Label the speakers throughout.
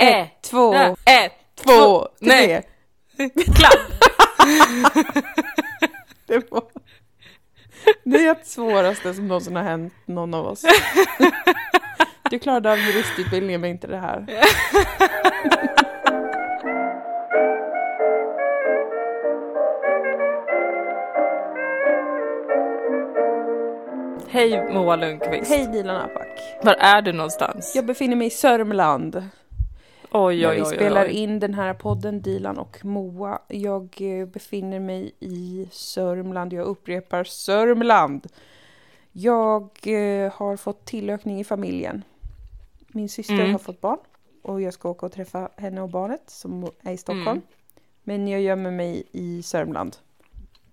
Speaker 1: Ett, två,
Speaker 2: ett,
Speaker 1: två,
Speaker 2: nej. Klapp!
Speaker 1: Det var det svåraste som någonsin har hänt någon av oss. Du klarade av juristutbildningen men inte det här.
Speaker 2: Hej Moa Lundqvist.
Speaker 1: Hej Dilan Apak.
Speaker 2: Var är du någonstans?
Speaker 1: Jag befinner mig i Sörmland.
Speaker 2: Oj,
Speaker 1: När
Speaker 2: oj,
Speaker 1: vi
Speaker 2: oj,
Speaker 1: spelar in den här podden Dilan och Moa. Jag eh, befinner mig i Sörmland. Jag upprepar Sörmland. Jag eh, har fått tillökning i familjen. Min syster
Speaker 2: Mm.
Speaker 1: har fått barn och jag ska åka och träffa henne och barnet som är i Stockholm.
Speaker 2: Mm.
Speaker 1: Men jag gömmer mig i Sörmland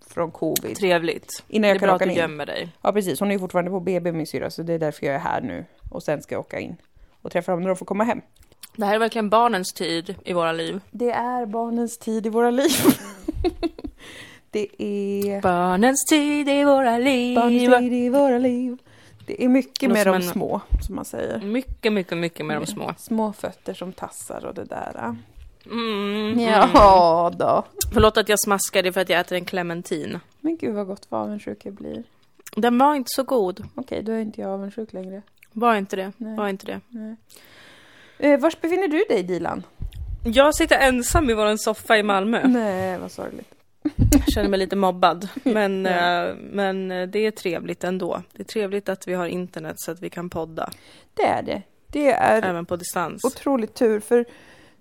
Speaker 1: från covid.
Speaker 2: Trevligt.
Speaker 1: Innan
Speaker 2: Det
Speaker 1: jag
Speaker 2: är
Speaker 1: kan
Speaker 2: bra
Speaker 1: åka
Speaker 2: att du
Speaker 1: ner.
Speaker 2: gömmer dig.
Speaker 1: Ja precis, hon är fortfarande på BB min syrra så det är därför jag är här nu. Och sen ska jag åka in och träffa dem när de får komma hem.
Speaker 2: Det här är verkligen barnens tid i våra liv.
Speaker 1: Det är barnens tid i våra liv. det är
Speaker 2: Barnens tid i våra liv.
Speaker 1: barnens tid i våra liv. Det är mycket med de
Speaker 2: en-
Speaker 1: små, som man säger.
Speaker 2: Mycket, mycket, mycket med de små.
Speaker 1: Små fötter som tassar och det där.
Speaker 2: Mm, mm.
Speaker 1: Ja då.
Speaker 2: Förlåt att jag smaskade för att jag äter en clementin.
Speaker 1: Men gud vad gott vad avundsjuk jag blir.
Speaker 2: Den var inte så god.
Speaker 1: Okej, då är inte jag avundsjuk längre.
Speaker 2: Var inte det.
Speaker 1: Nej.
Speaker 2: Var inte det.
Speaker 1: Eh, var befinner du dig Dilan?
Speaker 2: Jag sitter ensam i vår soffa i Malmö.
Speaker 1: Nej, vad sorgligt.
Speaker 2: Jag känner mig lite mobbad. Men, eh, men eh, det är trevligt ändå. Det är trevligt att vi har internet så att vi kan podda.
Speaker 1: Det är det. Det är
Speaker 2: Även på distans.
Speaker 1: otroligt tur för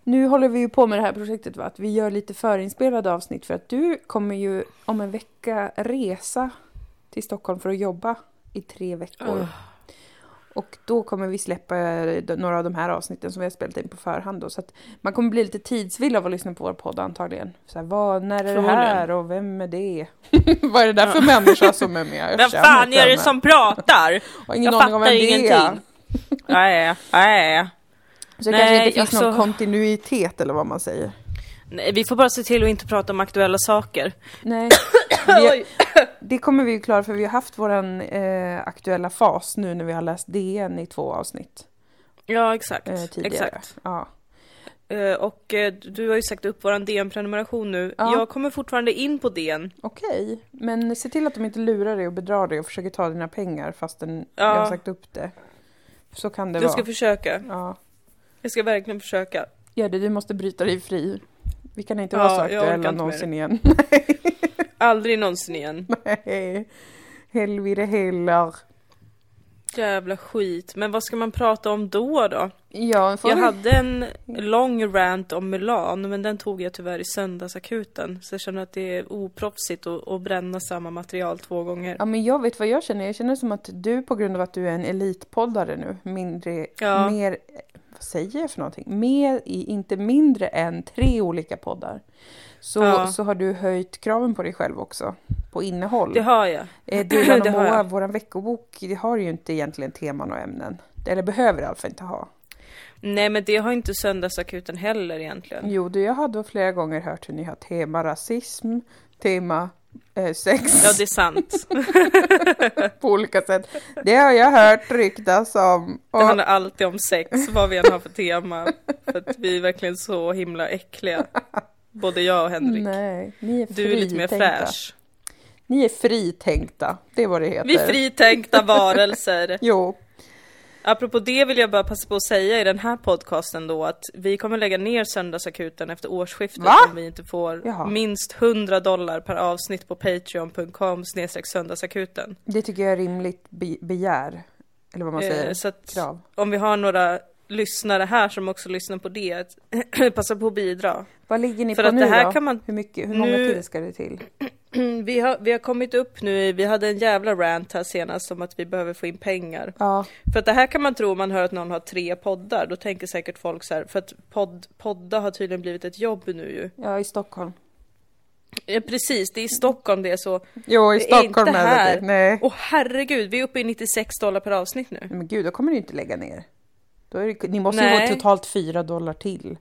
Speaker 1: nu håller vi ju på med det här projektet va? Att vi gör lite förinspelade avsnitt för att du kommer ju om en vecka resa till Stockholm för att jobba i tre veckor.
Speaker 2: Ugh.
Speaker 1: Och då kommer vi släppa eh, några av de här avsnitten som vi har spelat in på förhand då. Så att man kommer bli lite tidsvill av att lyssna på vår podd antagligen. Så här, vad, när är det här och vem är det? vad är det där för människa som är med? Jag
Speaker 2: Vem fan är det som pratar?
Speaker 1: Har ingen
Speaker 2: Jag
Speaker 1: aning om vem
Speaker 2: fattar
Speaker 1: det är.
Speaker 2: ingenting. Nej, nej.
Speaker 1: Så det
Speaker 2: Nej,
Speaker 1: kanske inte finns
Speaker 2: alltså-
Speaker 1: någon kontinuitet eller vad man säger.
Speaker 2: Nej, vi får bara se till att inte prata om aktuella saker.
Speaker 1: Nej, vi, det kommer vi ju klara för vi har haft våran eh, aktuella fas nu när vi har läst DN i två avsnitt
Speaker 2: Ja, exakt.
Speaker 1: eh, tidigare.
Speaker 2: exakt.
Speaker 1: Ja.
Speaker 2: Eh, och eh, du har ju sagt upp våran DN-prenumeration nu.
Speaker 1: Ja.
Speaker 2: Jag kommer fortfarande in på DN.
Speaker 1: Okej, men se till att de inte lurar dig och bedrar dig och försöker ta dina pengar fastän
Speaker 2: Ja.
Speaker 1: jag har sagt upp det. Så kan det
Speaker 2: Jag ska
Speaker 1: vara.
Speaker 2: försöka.
Speaker 1: Ja.
Speaker 2: Jag ska verkligen försöka.
Speaker 1: Gör det, du måste bryta dig fri. Vi kan inte
Speaker 2: Ja,
Speaker 1: vara så
Speaker 2: jag
Speaker 1: aktuella någonsin igen.
Speaker 2: Aldrig någonsin igen.
Speaker 1: Nej, helvete heller.
Speaker 2: Jävla skit. Men vad ska man prata om då då?
Speaker 1: Ja,
Speaker 2: Jag
Speaker 1: vi-
Speaker 2: hade en lång rant om Mulan, men den tog jag tyvärr i söndagsakuten. Så jag känner att det är oproffsigt att, att bränna samma material två gånger.
Speaker 1: Ja men jag vet vad jag känner. Jag känner som att du på grund av att du är en elitpoddare nu, mindre,
Speaker 2: Ja.
Speaker 1: mer, vad säger jag för någonting? Mer i, inte mindre än tre olika poddar. Så,
Speaker 2: Ja.
Speaker 1: så har du höjt kraven på dig själv också, på innehåll.
Speaker 2: Det har jag.
Speaker 1: Eh, Dilan och
Speaker 2: det har
Speaker 1: Moa, våran veckobok, det har ju inte egentligen teman och ämnen. Eller behöver i alla fall inte ha.
Speaker 2: Nej, men det har inte söndagsakuten heller egentligen.
Speaker 1: Jo, du, jag har då flera gånger hört hur ni har tema rasism, tema eh, sex
Speaker 2: Ja, det är sant.
Speaker 1: på olika sätt. Det har jag hört ryktas om.
Speaker 2: Det
Speaker 1: Och-
Speaker 2: handlar alltid om sex, vad vi än har för tema. För att vi är verkligen så himla äckliga. Både jag och Henrik.
Speaker 1: Nej, ni är
Speaker 2: Du är lite mer fräsch.
Speaker 1: Ni är fritänkta, det är vad det heter.
Speaker 2: Vi är fritänkta varelser.
Speaker 1: Jo,
Speaker 2: Apropå det vill jag bara passa på att säga i den här podcasten då att vi kommer lägga ner söndagsakuten efter årsskiftet
Speaker 1: Va?
Speaker 2: om vi inte får
Speaker 1: Jaha.
Speaker 2: minst 100 dollar per avsnitt på patreon.com söndagsakuten.
Speaker 1: det tycker jag är rimligt be- begär. Eller vad man säger.
Speaker 2: Eh, så att
Speaker 1: Krav.
Speaker 2: om vi har några lyssnare här som också lyssnar på det, passa på att bidra.
Speaker 1: Vad ligger ni
Speaker 2: För
Speaker 1: på
Speaker 2: att
Speaker 1: nu
Speaker 2: det här
Speaker 1: då?
Speaker 2: kan man-
Speaker 1: Hur, mycket, hur många
Speaker 2: Nu-
Speaker 1: till ska det till?
Speaker 2: Vi har, vi har kommit upp nu, vi hade en jävla rant här senast om att vi behöver få in pengar.
Speaker 1: Ja,
Speaker 2: För att det här kan man tro om man hör att någon har tre poddar, då tänker säkert folk så här, för att podd, podda har tydligen blivit ett jobb nu ju.
Speaker 1: ja, i Stockholm.
Speaker 2: Ja, precis, det är i Stockholm det är så.
Speaker 1: Jo, i
Speaker 2: Det är
Speaker 1: Stockholm
Speaker 2: inte
Speaker 1: är det
Speaker 2: här.
Speaker 1: Nej.
Speaker 2: Åh herregud, vi är uppe i 96 dollar per avsnitt nu.
Speaker 1: Men gud, då kommer ni inte lägga ner. Det, ni måste ju
Speaker 2: Nej.
Speaker 1: få totalt fyra dollar till.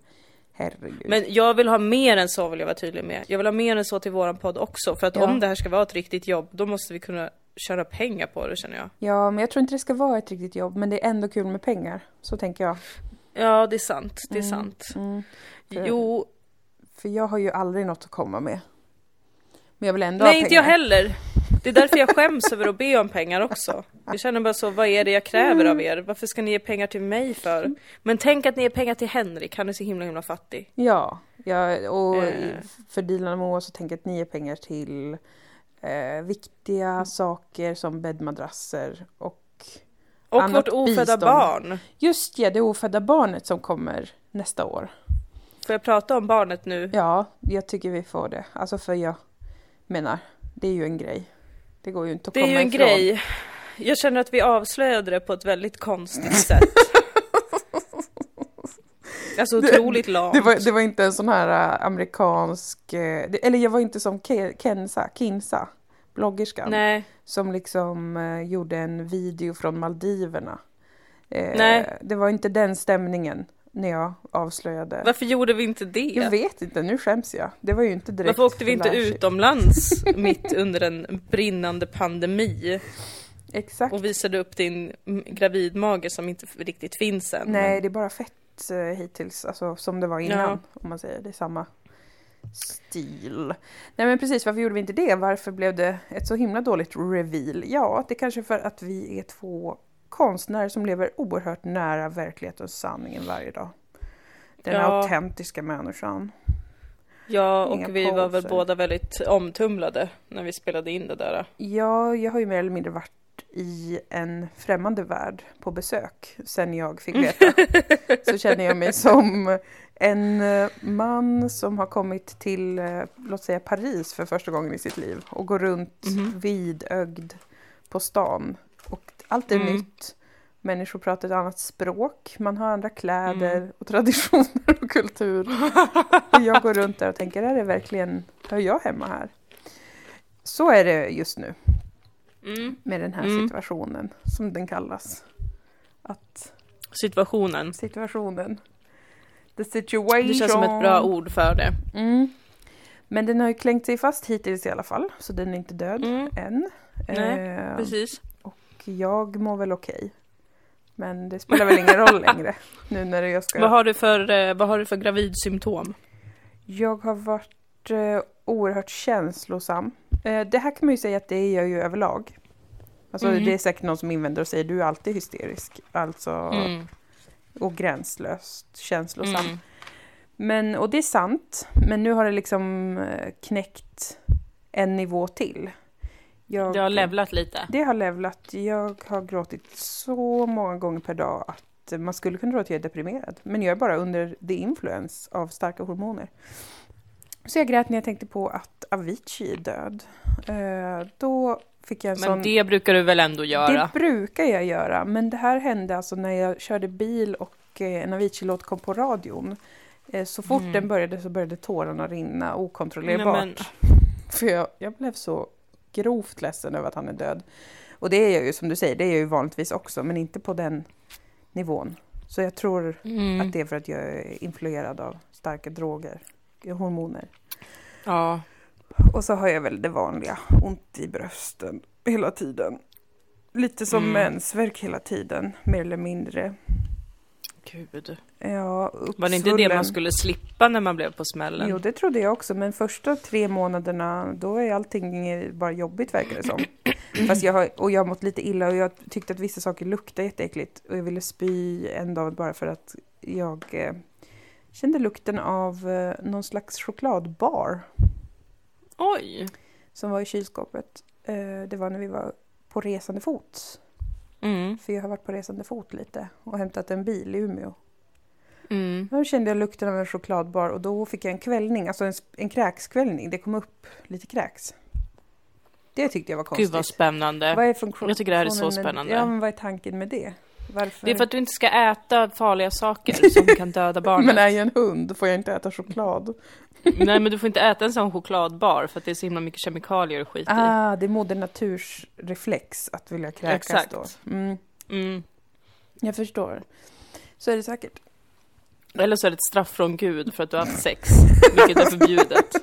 Speaker 1: Herregud.
Speaker 2: Men jag vill ha mer än så vill jag vara tydlig med. Jag vill ha mer än så till våran podd också. För att
Speaker 1: Ja.
Speaker 2: om det här ska vara ett riktigt jobb, då måste vi kunna tjäna pengar på det känner jag.
Speaker 1: Ja, men jag tror inte det ska vara ett riktigt jobb. Men det är ändå kul med pengar. Så tänker jag.
Speaker 2: Ja, det är sant. Det är
Speaker 1: Mm,
Speaker 2: sant.
Speaker 1: Mm. För-
Speaker 2: Jo,
Speaker 1: För jag har ju aldrig något att komma med. Men jag vill ändå
Speaker 2: nej
Speaker 1: ha
Speaker 2: inte jag
Speaker 1: pengar.
Speaker 2: heller. Det är därför jag skäms över att be om pengar också. Jag känner bara så, vad är det jag kräver av er? Varför ska ni ge pengar till mig för? Men tänk att ni ger pengar till Henrik, han är så himla himla fattig.
Speaker 1: Ja, ja och
Speaker 2: Eh.
Speaker 1: för Dilan och Moa så tänker jag att ni ger pengar till eh, viktiga
Speaker 2: Mm.
Speaker 1: saker som bäddmadrasser och
Speaker 2: Och
Speaker 1: Annat
Speaker 2: vårt ofödda
Speaker 1: bistånd.
Speaker 2: barn.
Speaker 1: just ja, det ofödda barnet som kommer nästa år.
Speaker 2: Får jag prata om barnet nu?
Speaker 1: Ja, jag tycker vi får det. Alltså för jag menar, det är ju en grej. Det går ju inte att
Speaker 2: Det är
Speaker 1: komma
Speaker 2: ju en
Speaker 1: ifrån.
Speaker 2: grej. Jag känner att vi avslöjade det på ett väldigt konstigt sätt. Alltså otroligt lamt.
Speaker 1: Det var, det var inte en sån här äh, amerikansk, eh, eller jag var inte som Ke- Kenza, Kinsa, bloggerskan,
Speaker 2: Nej,
Speaker 1: som liksom eh, gjorde en video från Maldiverna. Eh,
Speaker 2: Nej.
Speaker 1: Det var inte den stämningen när jag avslöjade.
Speaker 2: varför gjorde vi inte
Speaker 1: Jag
Speaker 2: det?
Speaker 1: vet inte, nu skäms jag. Det var ju inte direkt
Speaker 2: Varför åkte vi inte utomlands mitt under en brinnande pandemi
Speaker 1: Exakt.
Speaker 2: och visade upp din gravidmage som inte riktigt finns än?
Speaker 1: Nej, det är bara fett eh, hittills, alltså som det var innan,
Speaker 2: Ja.
Speaker 1: om man säger. Det är samma stil. Nej men precis, varför gjorde vi inte det? Varför blev det ett så himla dåligt reveal? Ja, det kanske är för att vi är två konstnärer som lever oerhört nära verkligheten och sanningen varje dag. Den
Speaker 2: Ja.
Speaker 1: autentiska människan.
Speaker 2: Ja,
Speaker 1: Inga
Speaker 2: och vi var väl båda väldigt omtumlade när vi spelade in det där.
Speaker 1: Ja, jag har ju mer eller mindre varit i en främmande värld på besök sen jag fick veta. Så känner jag mig som en eh, man som har kommit till, eh, låt säga Paris för första gången i sitt liv och går runt
Speaker 2: Mhm.
Speaker 1: vidögd på stan. Allt är
Speaker 2: Mm.
Speaker 1: nytt. Människor pratar ett annat språk, man har andra kläder
Speaker 2: Mm.
Speaker 1: och traditioner och kultur. Och jag går runt där och tänker, är det verkligen, hör jag hemma här? Så är det just nu
Speaker 2: Mm.
Speaker 1: med den här
Speaker 2: Mm.
Speaker 1: situationen, som den kallas. Att
Speaker 2: Situationen.
Speaker 1: situationen, the situation.
Speaker 2: Det känns som ett bra ord för det.
Speaker 1: Mm. Men den har ju klängt sig fast hittills i alla fall, så den är inte död
Speaker 2: Mm.
Speaker 1: än.
Speaker 2: Nej,
Speaker 1: Eh,
Speaker 2: Precis.
Speaker 1: Jag mår väl okej. Men det spelar väl ingen roll längre. Nu när jag ska...
Speaker 2: Vad har du för, eh, vad har du för gravidsymptom?
Speaker 1: Jag har varit eh, oerhört känslosam. Eh, det här kan man ju säga att det är jag ju överlag. Alltså
Speaker 2: Mm.
Speaker 1: det är säkert någon som invänder och säger du är alltid hysterisk. Alltså,
Speaker 2: Mm.
Speaker 1: och gränslöst känslosam.
Speaker 2: Mm.
Speaker 1: Men, och det är sant, men nu har det liksom knäckt en nivå till. Jag,
Speaker 2: Det har levlat lite.
Speaker 1: Det har levlat. Jag har gråtit så många gånger per dag att man skulle kunna tro att jag är deprimerad. Men jag är bara under the influence av starka hormoner. Så jag grät när jag tänkte på att Avicii är död. Eh, då fick jag en
Speaker 2: Men
Speaker 1: sån...
Speaker 2: det brukar du väl ändå göra?
Speaker 1: Det brukar jag göra, men det här hände alltså när jag körde bil och eh, en Avicii-låt kom på radion. Eh, Så fort
Speaker 2: Mm.
Speaker 1: den började så började tårarna rinna okontrollerbart.
Speaker 2: Nej, men-
Speaker 1: För jag, jag blev så grovt ledsen över att han är död. Och det är jag ju som du säger, det är jag ju vanligtvis också, men inte på den nivån. Så jag tror
Speaker 2: Mm.
Speaker 1: att det är för att jag är influerad av starka droger, hormoner.
Speaker 2: Ja.
Speaker 1: Och så har jag väl det vanliga, ont i brösten hela tiden. Lite som
Speaker 2: Mm.
Speaker 1: mensvärk hela tiden, mer eller mindre.
Speaker 2: Gud.
Speaker 1: Ja,
Speaker 2: Var det inte det man skulle slippa när man blev på smällen?
Speaker 1: Jo, det trodde jag också, men första tre månaderna, då är allting bara jobbigt verkar det som. Fast jag har, och jag har mått lite illa och jag tyckte att vissa saker luktade jätteäckligt. Och jag ville spy en dag bara för att jag eh, kände lukten av eh, någon slags chokladbar
Speaker 2: Oj!
Speaker 1: som var i kylskåpet. Eh, det var när vi var på resande fot.
Speaker 2: Mm.
Speaker 1: För jag har varit på resande fot lite och hämtat en bil i Umeå.
Speaker 2: Mm.
Speaker 1: Då kände jag lukten av en chokladbar och då fick jag en kvällning, alltså en, en kräkskvällning. Det kom upp lite kräks. Det tyckte jag var konstigt.
Speaker 2: Gud vad spännande.
Speaker 1: Vad är funktion-
Speaker 2: Jag tycker det här är så
Speaker 1: funktionen med-
Speaker 2: spännande.
Speaker 1: Ja, men vad är tanken med det? Varför?
Speaker 2: Det är för att du inte ska äta farliga saker som kan döda barnet.
Speaker 1: Men är jag en hund får jag inte äta choklad.
Speaker 2: Nej men du får inte äta en sån chokladbar för att det är så himla mycket kemikalier och skit i.
Speaker 1: Ah, det är moder naturs reflex att vilja kräkas
Speaker 2: Exakt.
Speaker 1: då. Mm,
Speaker 2: Mm.
Speaker 1: jag förstår. Så är det säkert.
Speaker 2: Eller så är det ett straff från Gud för att du har haft sex, vilket är förbjudet.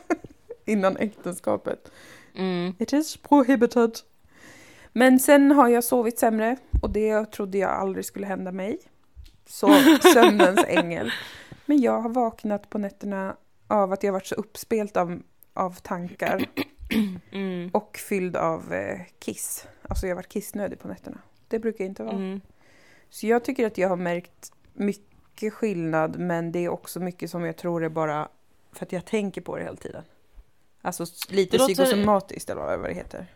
Speaker 1: Innan äktenskapet.
Speaker 2: Mm.
Speaker 1: It is prohibited. Men sen har jag sovit sämre och det trodde jag aldrig skulle hända mig. så sömnens ängel. Men jag har vaknat på nätterna av att jag varit så uppspelt av, av tankar
Speaker 2: Mm.
Speaker 1: och fylld av eh, kiss. Alltså jag har varit kissnödig på nätterna. Det brukar jag inte vara.
Speaker 2: Mm.
Speaker 1: Så jag tycker att jag har märkt mycket skillnad men det är också mycket som jag tror är bara för att jag tänker på det hela tiden. Alltså lite
Speaker 2: Det låter-
Speaker 1: psykosomatiskt eller vad det heter.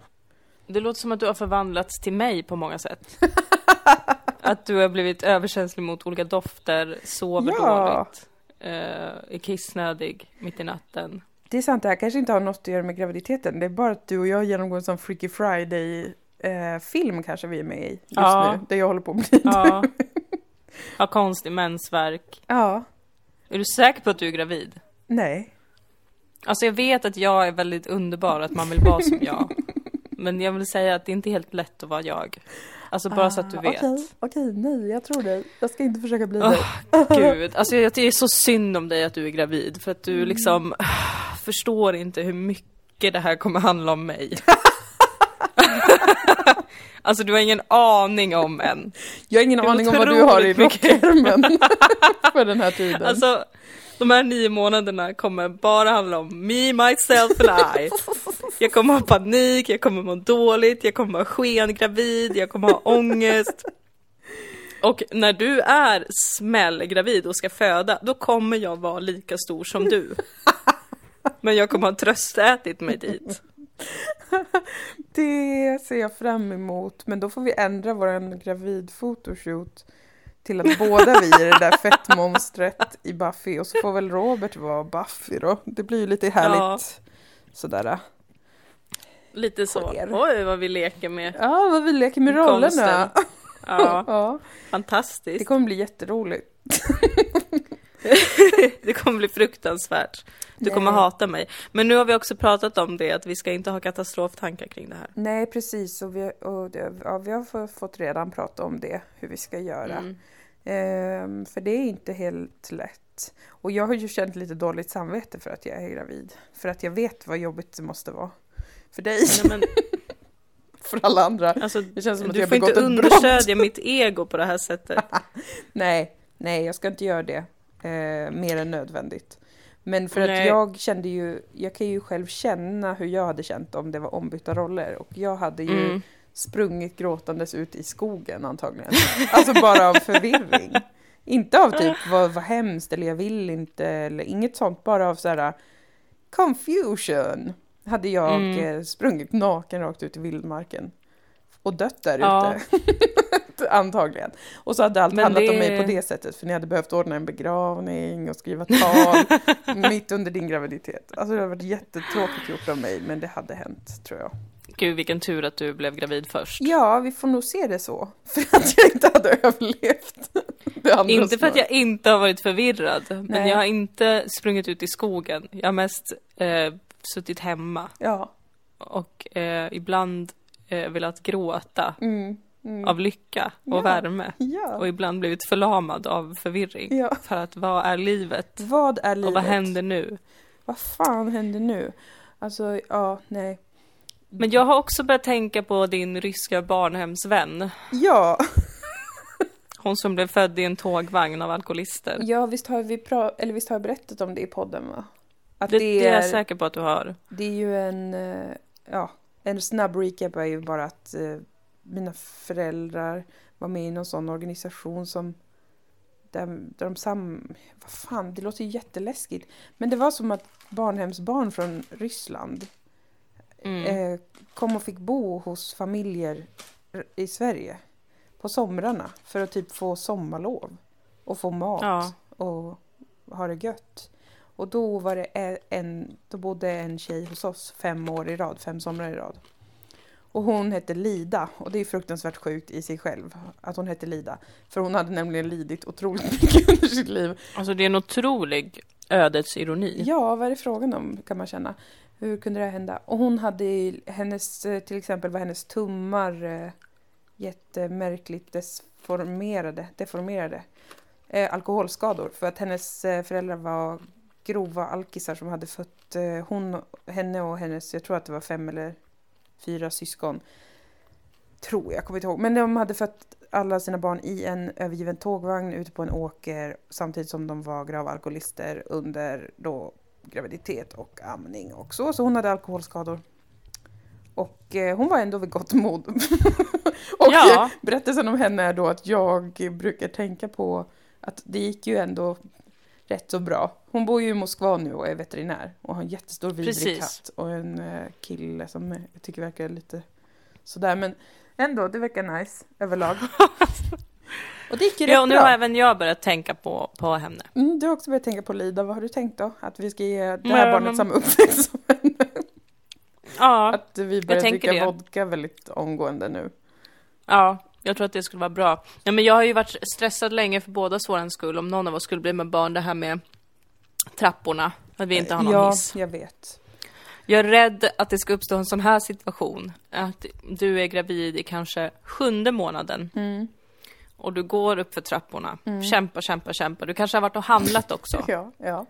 Speaker 2: Det låter som att du har förvandlats till mig på många sätt. att du har blivit överkänslig mot olika dofter, sover
Speaker 1: Ja.
Speaker 2: dåligt, eh, är kissnödig mitt i natten.
Speaker 1: Det är sant, det här kanske inte har något att göra med graviditeten. Det är bara att du och jag genomgår en sån Freaky Friday-film kanske vi är med i just
Speaker 2: Ja.
Speaker 1: nu. Där jag håller på att bli
Speaker 2: Ja. Har konstig mensvärk.
Speaker 1: Ja,
Speaker 2: Är du säker på att du är gravid?
Speaker 1: nej.
Speaker 2: Alltså jag vet att jag är väldigt underbar, att man vill vara som jag. Men jag vill säga att det är inte helt lätt att vara jag. Alltså bara så att du
Speaker 1: Ah,
Speaker 2: vet.
Speaker 1: Okej, okej, nej, jag tror det. Jag ska inte försöka bli
Speaker 2: Åh,
Speaker 1: dig.
Speaker 2: Gud, alltså jag tycker så synd om dig att du är gravid för att du
Speaker 1: Mm.
Speaker 2: liksom förstår inte hur mycket det här kommer handla om mig. alltså du har ingen aning om än.
Speaker 1: Jag har ingen
Speaker 2: är
Speaker 1: aning om vad du har i rockärmen för den här tiden.
Speaker 2: Alltså de här nio månaderna kommer bara handla om me, myself and I. Jag kommer ha panik, jag kommer må dåligt, jag kommer vara skengravid, jag kommer ha ångest. Och när du är smällgravid och ska föda, då kommer jag vara lika stor som du. Men jag kommer ha tröstätit mig dit.
Speaker 1: Det ser jag fram emot, men då får vi ändra vår gravid-photoshoot till att båda vi är det där fettmonstret i Buffy och så får väl Robert vara Buffy då. Det blir ju lite härligt sådär.
Speaker 2: Lite så.
Speaker 1: Sker.
Speaker 2: Oj vad vi leker med
Speaker 1: Ja, vad vi leker med rollerna.
Speaker 2: Ja,
Speaker 1: Ja, det
Speaker 2: fantastiskt.
Speaker 1: kommer bli jätteroligt.
Speaker 2: Det kommer bli fruktansvärt. Du kommer
Speaker 1: Nej.
Speaker 2: hata mig. Men nu har vi också pratat om det, att vi ska inte ha katastroftankar kring det här.
Speaker 1: Nej, precis. Och vi, och det, ja, vi har få- fått redan prata om det, hur vi ska göra.
Speaker 2: Mm.
Speaker 1: Ehm, för det är inte helt lätt. Och jag har ju känt lite dåligt samvete för att jag är gravid. För att jag vet vad jobbigt det måste vara. För dig,
Speaker 2: Nej, men,
Speaker 1: för alla andra.
Speaker 2: alltså,
Speaker 1: Det känns som att
Speaker 2: du
Speaker 1: jag
Speaker 2: får
Speaker 1: begått
Speaker 2: inte
Speaker 1: ett
Speaker 2: understödja mitt ego på det här sättet.
Speaker 1: Nej, nej, jag ska inte göra det. Eh, mer än nödvändigt. Men för att
Speaker 2: Nej.
Speaker 1: jag kände ju, jag kan ju själv känna hur jag hade känt om det var ombytta roller. Och jag hade ju
Speaker 2: Mm.
Speaker 1: sprungit gråtandes ut i skogen antagligen. Alltså bara av förvirring. Inte av typ vad, vad hemskt eller jag vill inte eller inget sånt. Bara av så här confusion. Hade jag
Speaker 2: Mm.
Speaker 1: eh, sprungit naken rakt ut i vildmarken. Och dött där
Speaker 2: Ja.
Speaker 1: ute. Antagligen. Och så hade allt
Speaker 2: Men
Speaker 1: handlat om
Speaker 2: det-
Speaker 1: mig på det sättet. För ni hade behövt ordna en begravning och skriva tal mitt under din graviditet. Alltså det hade varit jättetråkigt gjort av mig men det hade hänt tror jag.
Speaker 2: Gud vilken tur att du blev gravid först.
Speaker 1: Ja, vi får nog se det så. För att jag inte hade överlevt
Speaker 2: Inte för att jag inte har varit förvirrad, men
Speaker 1: Nej.
Speaker 2: jag har inte sprungit ut i skogen. Jag har mest eh, suttit hemma
Speaker 1: Ja.
Speaker 2: och eh, ibland eh, velat gråta
Speaker 1: Mm. Mm.
Speaker 2: av lycka och
Speaker 1: Ja.
Speaker 2: värme.
Speaker 1: Ja.
Speaker 2: Och ibland blivit förlamad av förvirring.
Speaker 1: ja.
Speaker 2: För att vad är livet?
Speaker 1: Vad är livet?
Speaker 2: Och vad händer nu?
Speaker 1: Vad fan händer nu? Alltså, ja, nej.
Speaker 2: Men jag har också börjat tänka på din ryska barnhemsvän.
Speaker 1: Ja,
Speaker 2: Hon som blev född i en tågvagn av alkoholister.
Speaker 1: ja visst, har vi pra- eller visst har jag berättat om det i podden va? Att
Speaker 2: Det,
Speaker 1: det,
Speaker 2: det är
Speaker 1: är,
Speaker 2: jag säker på att du har.
Speaker 1: det är ju en, eh, ja, en snabb recap är ju bara att eh, mina föräldrar var med i någon sån organisation som där, där de sam... Vad fan, det låter ju jätteläskigt. Men det var som att barnhemsbarn från Ryssland
Speaker 2: Mm.
Speaker 1: eh, kom och fick bo hos familjer i Sverige på somrarna för att typ få sommarlov och få mat
Speaker 2: Ja.
Speaker 1: och ha det gött. Och då var det en, då bodde en tjej hos oss fem år i rad, fem somrar i rad. Och hon hette Lida och det är fruktansvärt sjukt i sig själv att hon hette Lida. För hon hade nämligen lidit otroligt mycket under sitt liv.
Speaker 2: Alltså det är en otrolig ödets ironi.
Speaker 1: Ja, vad är det frågan om kan man känna. Hur kunde det hända? Och hon hade hennes, eh, till exempel var hennes tummar eh, jättemärkligt deformerade, deformerade. Eh, alkoholskador för att hennes eh, föräldrar var grova alkisar som hade fött eh, hon, henne och hennes, jag tror att det var fem eller fyra syskon. Tror jag, kommer inte ihåg. Men de hade fött alla sina barn i en övergiven tågvagn ute på en åker samtidigt som de var grava alkoholister under då graviditet och amning och så. Så hon hade alkoholskador. Och eh, hon var ändå vid gott mod. och
Speaker 2: Ja.
Speaker 1: berättelsen om henne är då att jag brukar tänka på att det gick ju ändå rätt så bra. Hon bor ju i Moskva nu och är veterinär och har en jättestor vidrig
Speaker 2: Precis.
Speaker 1: katt och en eh, kille som jag tycker verkar lite sådär men ändå, det verkar nice överlag. och det gick ju
Speaker 2: Ja, och nu
Speaker 1: bra.
Speaker 2: har även jag börjat tänka på, på henne.
Speaker 1: Mm, du har också börjat tänka på Lida, vad har du tänkt då? Att vi ska ge det här barnet
Speaker 2: men-
Speaker 1: samma uppväxt som henne?
Speaker 2: Ja,
Speaker 1: Att vi börjar dricka
Speaker 2: det.
Speaker 1: vodka väldigt omgående nu.
Speaker 2: ja, jag tror att det skulle vara bra. Ja, men jag har ju varit stressad länge för båda våran skull om någon av oss skulle bli med barn, det här med trapporna, att vi inte har någon
Speaker 1: ja,
Speaker 2: hiss.
Speaker 1: jag vet.
Speaker 2: Jag är rädd att det ska uppstå en sån här situation, att du är gravid i kanske sjunde månaden
Speaker 1: Mm.
Speaker 2: och du går upp för trapporna, kämpa, kämpa, kämpa. Du kanske har varit och handlat också,
Speaker 1: Ja, ja.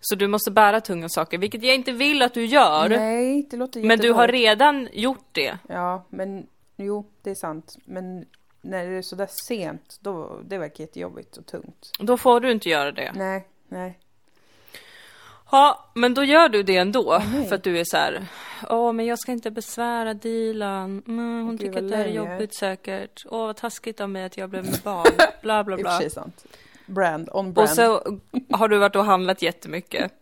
Speaker 2: så du måste bära tunga saker, vilket jag inte vill att du gör.
Speaker 1: Nej, det låter
Speaker 2: Men du har redan gjort det.
Speaker 1: Ja, men jo, det är sant. Men när det är sådär sent, då, det verkar jättejobbigt och tungt.
Speaker 2: Då får du inte göra det.
Speaker 1: Nej, nej.
Speaker 2: Ja, men då gör du det ändå.
Speaker 1: nej.
Speaker 2: för att du är så här, åh men jag ska inte besvära Dilan. Mm, hon
Speaker 1: Gud,
Speaker 2: tycker att det här är jobbigt säkert. Åh vad taskigt av mig att jag blev med barn. Bla bla bla.
Speaker 1: sig sant. Brand, on brand.
Speaker 2: Och så har du varit och handlat jättemycket.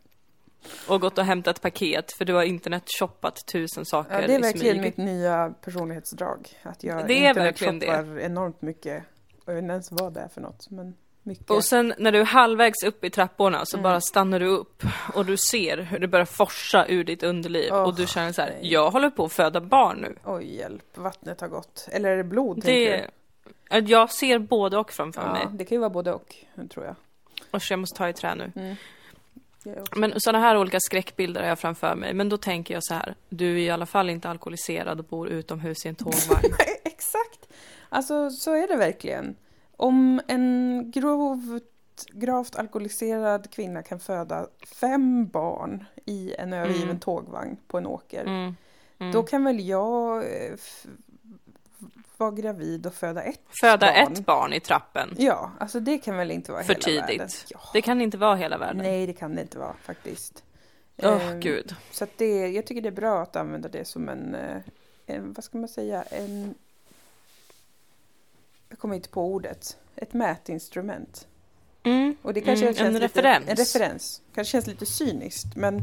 Speaker 2: Och gått och hämtat paket för du har internetshoppat tusen saker
Speaker 1: ja, det är
Speaker 2: i
Speaker 1: verkligen
Speaker 2: smyg.
Speaker 1: mitt nya personlighetsdrag. Att jag
Speaker 2: Det är
Speaker 1: internetshoppar enormt mycket. Och jag vet inte ens vad det är för något, men mycket.
Speaker 2: Och sen när du är halvvägs upp i trapporna så
Speaker 1: Mm.
Speaker 2: bara stannar du upp och du ser hur det börjar forsa ur ditt underliv
Speaker 1: Åh,
Speaker 2: och du känner så här,
Speaker 1: nej.
Speaker 2: jag håller på att föda barn nu.
Speaker 1: Oj, hjälp. Vattnet har gått. Eller är det blod, tänker
Speaker 2: Det, att jag ser både och framför
Speaker 1: du?
Speaker 2: mig.
Speaker 1: Ja, det kan ju vara både och, tror jag.
Speaker 2: Och jag måste ta i trä nu.
Speaker 1: Mm.
Speaker 2: Men sådana här olika skräckbilder har jag framför mig. Men då tänker jag så här, du är i alla fall inte alkoholiserad och bor utomhus i en tågvagn.
Speaker 1: Exakt! Alltså, så är det verkligen. Om en grovt, gravt alkoholiserad kvinna kan föda fem barn i en övergiven
Speaker 2: Mm.
Speaker 1: tågvagn på en åker,
Speaker 2: Mm. Mm.
Speaker 1: då kan väl jag eh, vara gravid och föda ett
Speaker 2: Föda
Speaker 1: barn.
Speaker 2: ett barn i trappen.
Speaker 1: Ja, alltså det kan väl inte vara
Speaker 2: För
Speaker 1: hela
Speaker 2: tidigt.
Speaker 1: världen. Ja.
Speaker 2: Det kan inte vara hela världen.
Speaker 1: Nej, det kan det inte vara faktiskt.
Speaker 2: Åh
Speaker 1: Ehm,
Speaker 2: gud.
Speaker 1: Så det, jag tycker det är bra att använda det som en, eh, en vad ska man säga, en... Jag kommer inte på ordet. Ett mätinstrument.
Speaker 2: Mm.
Speaker 1: Och det kanske
Speaker 2: Mm,
Speaker 1: känns
Speaker 2: en
Speaker 1: lite,
Speaker 2: referens.
Speaker 1: En referens. Kanske känns lite cyniskt, men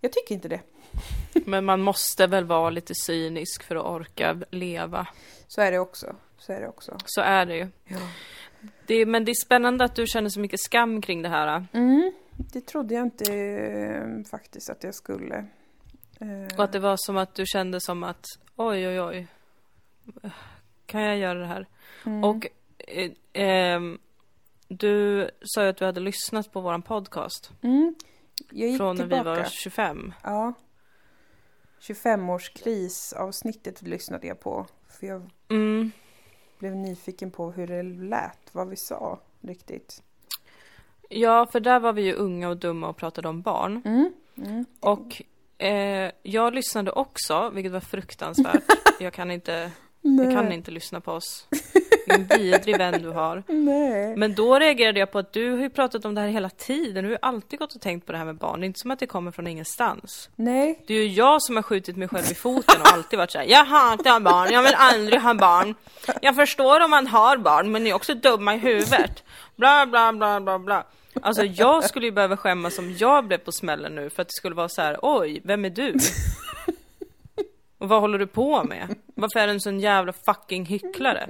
Speaker 1: jag tycker inte det.
Speaker 2: Men man måste väl vara lite cynisk för att orka leva.
Speaker 1: Så är det också. Så är det också.
Speaker 2: Så är det ju.
Speaker 1: Ja.
Speaker 2: Det men det är spännande att du känner så mycket skam kring det här.
Speaker 1: Mm, det trodde jag inte eh, faktiskt att jag skulle.
Speaker 2: Och att det var som att du kände som att oj, oj, oj. Kan jag göra det här?
Speaker 1: mm.
Speaker 2: Och eh, ehm, du sa ju att du hade lyssnat på våran podcast
Speaker 1: mm, jag gick
Speaker 2: från när
Speaker 1: tillbaka.
Speaker 2: vi var 25.
Speaker 1: Ja. 25-årskrisavsnittet lyssnade jag på. För jag
Speaker 2: Mm.
Speaker 1: blev nyfiken på hur det lät, vad vi sa riktigt.
Speaker 2: Ja, för där var vi ju unga och dumma och pratade om barn.
Speaker 1: Mm. Mm.
Speaker 2: Och eh, jag lyssnade också, vilket var fruktansvärt. Jag kan inte, jag kan inte lyssna på oss. Vilken vidrig vän du har.
Speaker 1: Nej.
Speaker 2: Men då reagerade jag på att du har ju pratat om det här hela tiden. Du har ju alltid gått och tänkt på det här med barn. Det är inte som att det kommer från ingenstans.
Speaker 1: Nej.
Speaker 2: Det är ju jag som har skjutit mig själv i foten och alltid varit såhär, jag hatar barn, jag vill aldrig ha barn. Jag förstår om man har barn, men ni är också dumma i huvudet. Bla, bla, bla, bla, bla. Alltså jag skulle ju behöva skämmas om jag blev på smällen nu för att det skulle vara så här: oj, vem är du? Och vad håller du på med? Varför är du en sån jävla fucking hycklare?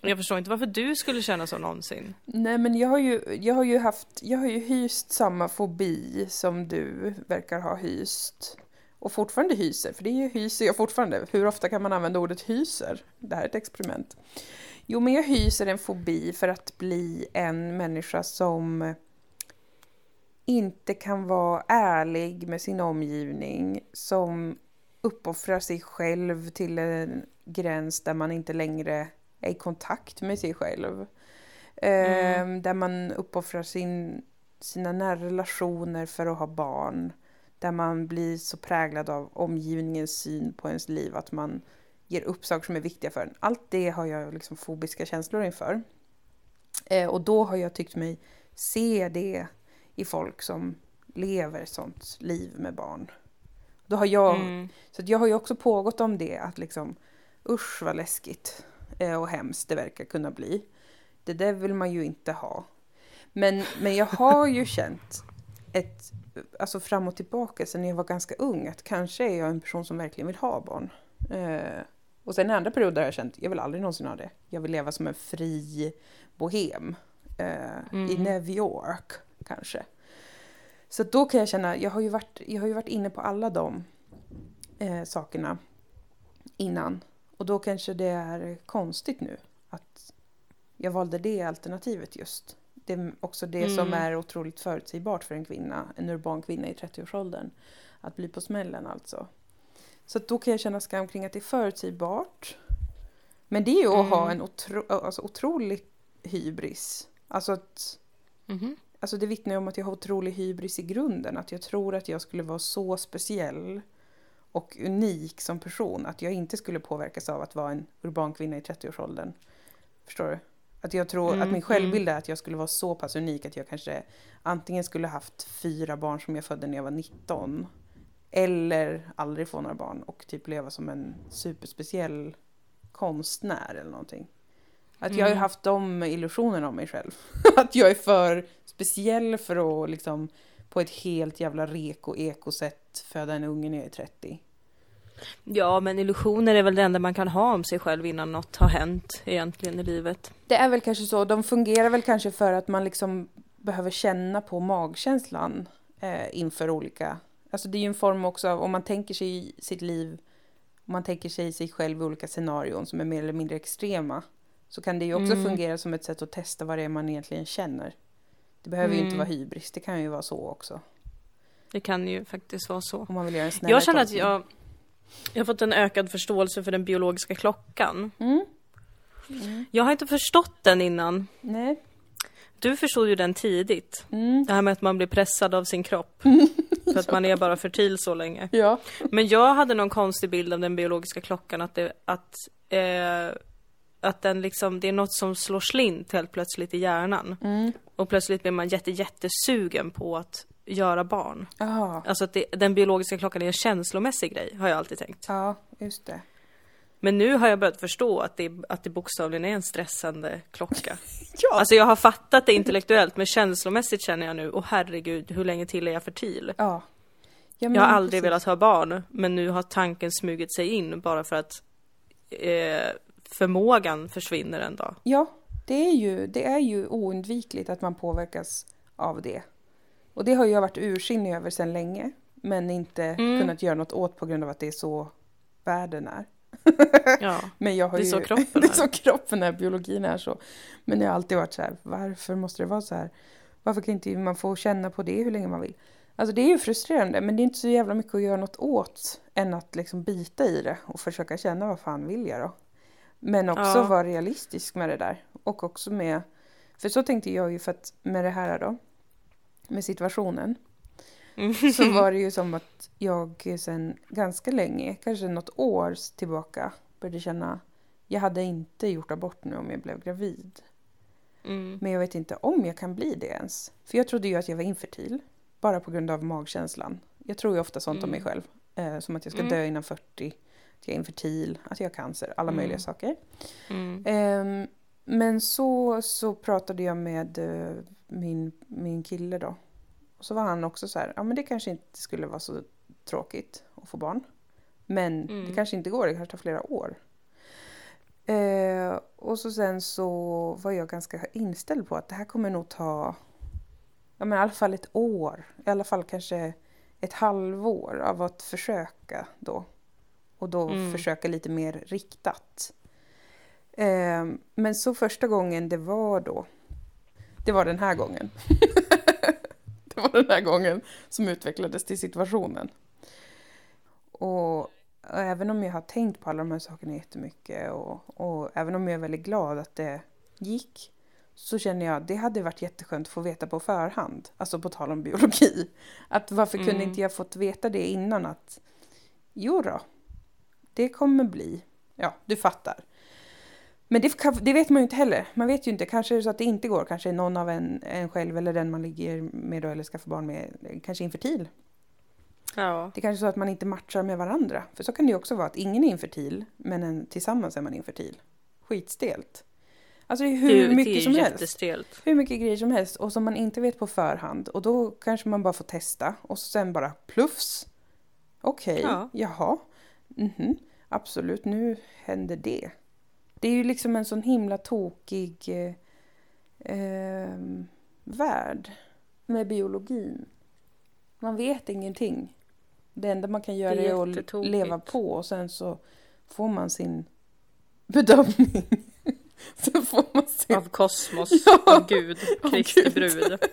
Speaker 2: Jag förstår inte varför du skulle känna så någonsin.
Speaker 1: Nej men jag har ju, jag har ju haft, jag har ju hyst samma fobi som du verkar ha hyst. Och fortfarande hyser, för det är ju hyser jag fortfarande. Hur ofta kan man använda ordet hyser? Det här är ett experiment. Jo men jag hyser en fobi för att bli en människa som inte kan vara ärlig med sin omgivning, som uppoffrar sig själv till en gräns där man inte längre är i kontakt med sig själv. Ehm, där man uppoffrar sin, sina nära relationer för att ha barn. Där man blir så präglad av omgivningens syn på ens liv att man ger upp saker som är viktiga för en. Allt det har jag liksom fobiska känslor inför. Eh, och då har jag tyckt mig se det i folk som lever sånt liv med barn. Då har jag,
Speaker 2: Mm.
Speaker 1: så jag har ju också pågått om det, att liksom usch vad läskigt eh, och hemskt det verkar kunna bli. Det där vill man ju inte ha. Men, men jag har ju känt ett, alltså fram och tillbaka sen jag var ganska ung, att kanske är jag en person som verkligen vill ha barn. Eh, och sen i andra perioder har jag känt, jag vill aldrig någonsin ha det. Jag vill leva som en fri bohem. Eh, I
Speaker 2: Mm.
Speaker 1: New York, kanske. Så då kan jag känna, jag har ju varit, jag har ju varit inne på alla de eh, sakerna innan. Och då kanske det är konstigt nu att jag valde det alternativet just. Det är också det som
Speaker 2: Mm.
Speaker 1: är otroligt förutsägbart för en kvinna, en urban kvinna i 30-årsåldern. Att bli på smällen alltså. Så då kan jag känna skam kring att det är förutsägbart. Men det är ju att ha
Speaker 2: Mm.
Speaker 1: en otro, alltså otrolig hybris. Alltså att
Speaker 2: Mhm.
Speaker 1: Alltså det vittnar ju om att jag har otrolig hybris i grunden. Att jag tror att jag skulle vara så speciell och unik som person. Att jag inte skulle påverkas av att vara en urban kvinna i 30-årsåldern. Förstår du? Att jag tror
Speaker 2: Mm,
Speaker 1: att min självbild är att jag skulle vara så pass unik att jag kanske antingen skulle haft fyra barn som jag födde när jag var 19. Eller aldrig få några barn och typ leva som en superspeciell konstnär eller någonting. Att jag har
Speaker 2: Mm.
Speaker 1: haft de illusionerna om mig själv. att jag är för speciell för att liksom på ett helt jävla reko ekosätt föda en unge när jag är 30.
Speaker 2: Ja, men illusioner är väl det enda man kan ha om sig själv innan något har hänt egentligen i livet.
Speaker 1: Det är väl kanske så. De fungerar väl kanske för att man liksom behöver känna på magkänslan eh, inför olika... Alltså det är ju en form också av, om man tänker sig sitt liv, om man tänker sig sig själv i olika scenarion som är mer eller mindre extrema, så kan det ju också
Speaker 2: Mm.
Speaker 1: fungera som ett sätt att testa vad det är man egentligen känner. Det behöver ju inte
Speaker 2: Mm.
Speaker 1: vara hybris, det kan ju vara så också.
Speaker 2: Det kan ju faktiskt vara så.
Speaker 1: Om man vill göra en
Speaker 2: Jag känner att jag, jag har fått en ökad förståelse för den biologiska klockan.
Speaker 1: Mm. Mm.
Speaker 2: Jag har inte förstått den innan.
Speaker 1: Nej.
Speaker 2: Du förstod ju den tidigt.
Speaker 1: Mm.
Speaker 2: Det här med att man blir pressad av sin kropp. För att man är bara fertil så länge.
Speaker 1: Ja.
Speaker 2: Men jag hade någon konstig bild av den biologiska klockan att det, att, eh, att den liksom, det är något som slår slint helt plötsligt i hjärnan.
Speaker 1: Mm.
Speaker 2: Och plötsligt blir man jätte, jättesugen på att göra barn.
Speaker 1: Aha.
Speaker 2: Alltså att det, den biologiska klockan är en känslomässig grej, har jag alltid tänkt.
Speaker 1: Ja, just det.
Speaker 2: Men nu har jag börjat förstå att det, att det bokstavligen är en stressande klocka.
Speaker 1: Ja.
Speaker 2: Alltså jag har fattat det intellektuellt, men känslomässigt känner jag nu, åh herregud, hur länge till är jag fertil?
Speaker 1: ja. ja
Speaker 2: Jag har aldrig velat ha barn, men nu har tanken smugit sig in bara för att eh, förmågan försvinner en dag.
Speaker 1: Ja, det är, ju, det är ju oundvikligt att man påverkas av det. Och det har jag varit ursinnig över sedan länge, men inte
Speaker 2: Mm.
Speaker 1: kunnat göra något åt på grund av att det är så världen är.
Speaker 2: Ja,
Speaker 1: Men jag har
Speaker 2: Det är
Speaker 1: ju,
Speaker 2: så kroppen
Speaker 1: det är
Speaker 2: är.
Speaker 1: så kroppen är, biologin är så. Men jag har alltid varit så här, varför måste det vara så här? Varför kan inte man få känna på det hur länge man vill? Alltså det är ju frustrerande, men det är inte så jävla mycket att göra något åt än att liksom bita i det och försöka känna vad fan vill jag då? Men också
Speaker 2: Ja.
Speaker 1: vara realistisk med det där. Och också med, för så tänkte jag ju för att med det här då, med situationen,
Speaker 2: Mm.
Speaker 1: så var det ju som att jag sen ganska länge, kanske något år tillbaka, började känna jag hade inte gjort abort nu om jag blev gravid.
Speaker 2: Mm.
Speaker 1: Men jag vet inte om jag kan bli det ens. För jag trodde ju att jag var infertil. Bara på grund av magkänslan. Jag tror ju ofta sånt om mig
Speaker 2: Mm.
Speaker 1: själv. Eh, som att jag ska
Speaker 2: Mm.
Speaker 1: dö innan 40. Att jag är infertil. Att jag har cancer. Alla
Speaker 2: Mm.
Speaker 1: möjliga saker.
Speaker 2: Mm.
Speaker 1: Ehm, men så, så pratade jag med eh, min, min kille då. Och så var han också så här. Ja men det kanske inte skulle vara så tråkigt att få barn. Men det
Speaker 2: Mm.
Speaker 1: kanske inte går. Det kanske tar flera år. Eh, och så sen så var jag ganska inställd på att det här kommer nog ta ja, men i alla fall ett år. I alla fall kanske ett halvår av att försöka då. Och då
Speaker 2: Mm.
Speaker 1: försöka lite mer riktat. Eh, men så första gången det var då, det var den här gången. det var den här gången som utvecklades till situationen. Och även om jag har tänkt på alla de här sakerna jättemycket och, och även om jag är väldigt glad att det gick så känner jag att det hade varit jätteskönt att få veta på förhand. Alltså på tal om biologi. Att varför kunde
Speaker 2: Mm.
Speaker 1: inte jag fått veta det innan att jo då, det kommer bli. Ja, du fattar. Men det, det vet man ju inte heller. Man vet ju inte. Kanske är det så att det inte går. Kanske är någon av en, en själv eller den man ligger med då, eller skaffar barn med kanske infertil.
Speaker 2: Ja.
Speaker 1: Det är kanske är så att man inte matchar med varandra. För så kan det ju också vara att ingen är infertil, men en, tillsammans är man infertil. Skitstelt. Alltså det är hur
Speaker 2: det,
Speaker 1: mycket
Speaker 2: det är
Speaker 1: som helst. Hur mycket grejer som helst och som man inte vet på förhand. Och då kanske man bara får testa och sen bara plufs. Okej,
Speaker 2: Ja.
Speaker 1: jaha. Mhm. Absolut, nu händer det. Det är ju liksom en sån himla tokig eh, ehm, värld med biologin. Man vet ingenting. Det enda man kan göra
Speaker 2: Det är
Speaker 1: är, att leva på och sen så får man sin bedömning. sen får man sin...
Speaker 2: Av kosmos,
Speaker 1: Ja,
Speaker 2: av Gud, Kristi brud.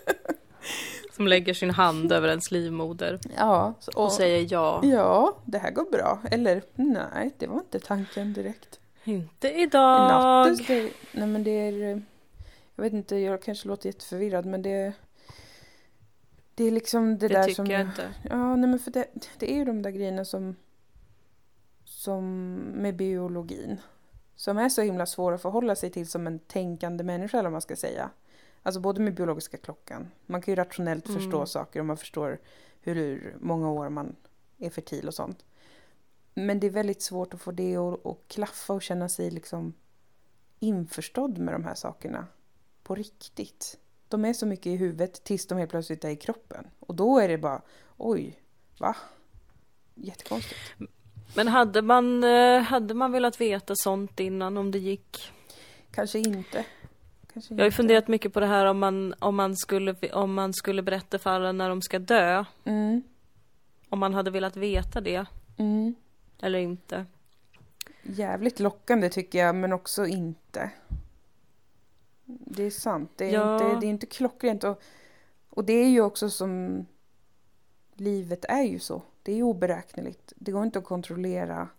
Speaker 2: Som lägger sin hand över ens livmoder
Speaker 1: Ja, så-
Speaker 2: och säger ja.
Speaker 1: Ja, det här går bra. Eller nej, det var inte tanken direkt.
Speaker 2: Inte idag.
Speaker 1: Nattens day. Nej men det är... Jag vet inte, jag kanske låter jätteförvirrad men det... Det är liksom det,
Speaker 2: Det
Speaker 1: där
Speaker 2: tycker
Speaker 1: som...
Speaker 2: jag inte.
Speaker 1: Ja, nej men för det, det är ju de där grejerna som... Som med biologin. Som är så himla svåra att förhålla sig till som en tänkande människa eller vad man ska säga. Alltså både med biologiska klockan. Man kan ju rationellt
Speaker 2: Mm.
Speaker 1: förstå saker och man förstår hur många år man är fertil och sånt. Men det är väldigt svårt att få det att, att klaffa och känna sig liksom införstådd med de här sakerna. På riktigt. De är så mycket i huvudet tills de helt plötsligt är i kroppen. Och då är det bara, oj, va? Jättekonstigt.
Speaker 2: Men hade man, eh, hade man velat veta sånt innan om det gick?
Speaker 1: Kanske inte. Kanske
Speaker 2: Jag har ju funderat mycket på det här om man, om man, skulle, om man skulle berätta för alla när de ska dö.
Speaker 1: Mm,
Speaker 2: Om man hade velat veta det
Speaker 1: mm.
Speaker 2: eller inte.
Speaker 1: Jävligt lockande tycker jag, men också inte. Det är sant. Det är,
Speaker 2: Ja.
Speaker 1: inte, det är inte klockrent. Och, och det är ju också som... Livet är ju så. Det är oberäkneligt. Det går inte att kontrollera.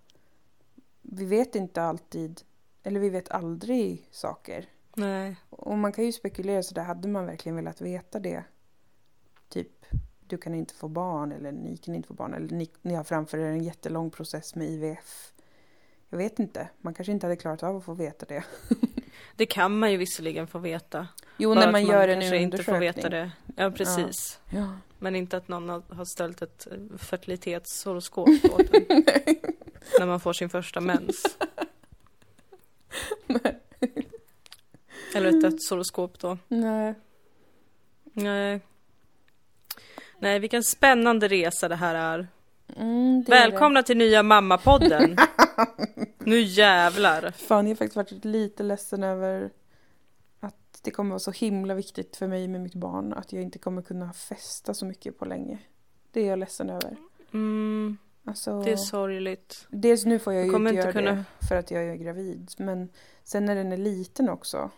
Speaker 1: Vi vet inte alltid, eller vi vet aldrig saker.
Speaker 2: Nej.
Speaker 1: Och man kan ju spekulera så där, hade man verkligen velat veta det? Typ, du kan inte få barn eller ni kan inte få barn eller ni, ni har framför er en jättelång process med IVF. Jag vet inte, man kanske inte hade klarat av att få veta det.
Speaker 2: Det kan man ju visserligen få veta.
Speaker 1: Jo,
Speaker 2: Bara
Speaker 1: när
Speaker 2: att
Speaker 1: man gör en
Speaker 2: kanske inte får
Speaker 1: undersökning.
Speaker 2: veta det. Ja, precis.
Speaker 1: Ja.
Speaker 2: Men inte att någon har ställt ett eh, fertilitetshoroskop åt en. När man får sin första mens. Eller ett dödshoroskop då.
Speaker 1: Nej.
Speaker 2: Nej. Nej, vilken spännande resa det här är.
Speaker 1: Mm, det är
Speaker 2: Välkomna till nya Mammapodden. nu jävlar.
Speaker 1: det. Fan, jag har faktiskt varit lite ledsen över att det kommer vara så himla viktigt för mig med mitt barn att jag inte kommer kunna festa så mycket på länge. Det är jag ledsen över.
Speaker 2: Mm,
Speaker 1: Alltså,
Speaker 2: det är sorgligt.
Speaker 1: Dels nu får jag
Speaker 2: Du
Speaker 1: ju inte göra
Speaker 2: kunna-
Speaker 1: det för att jag är gravid. Men sen när den är liten också.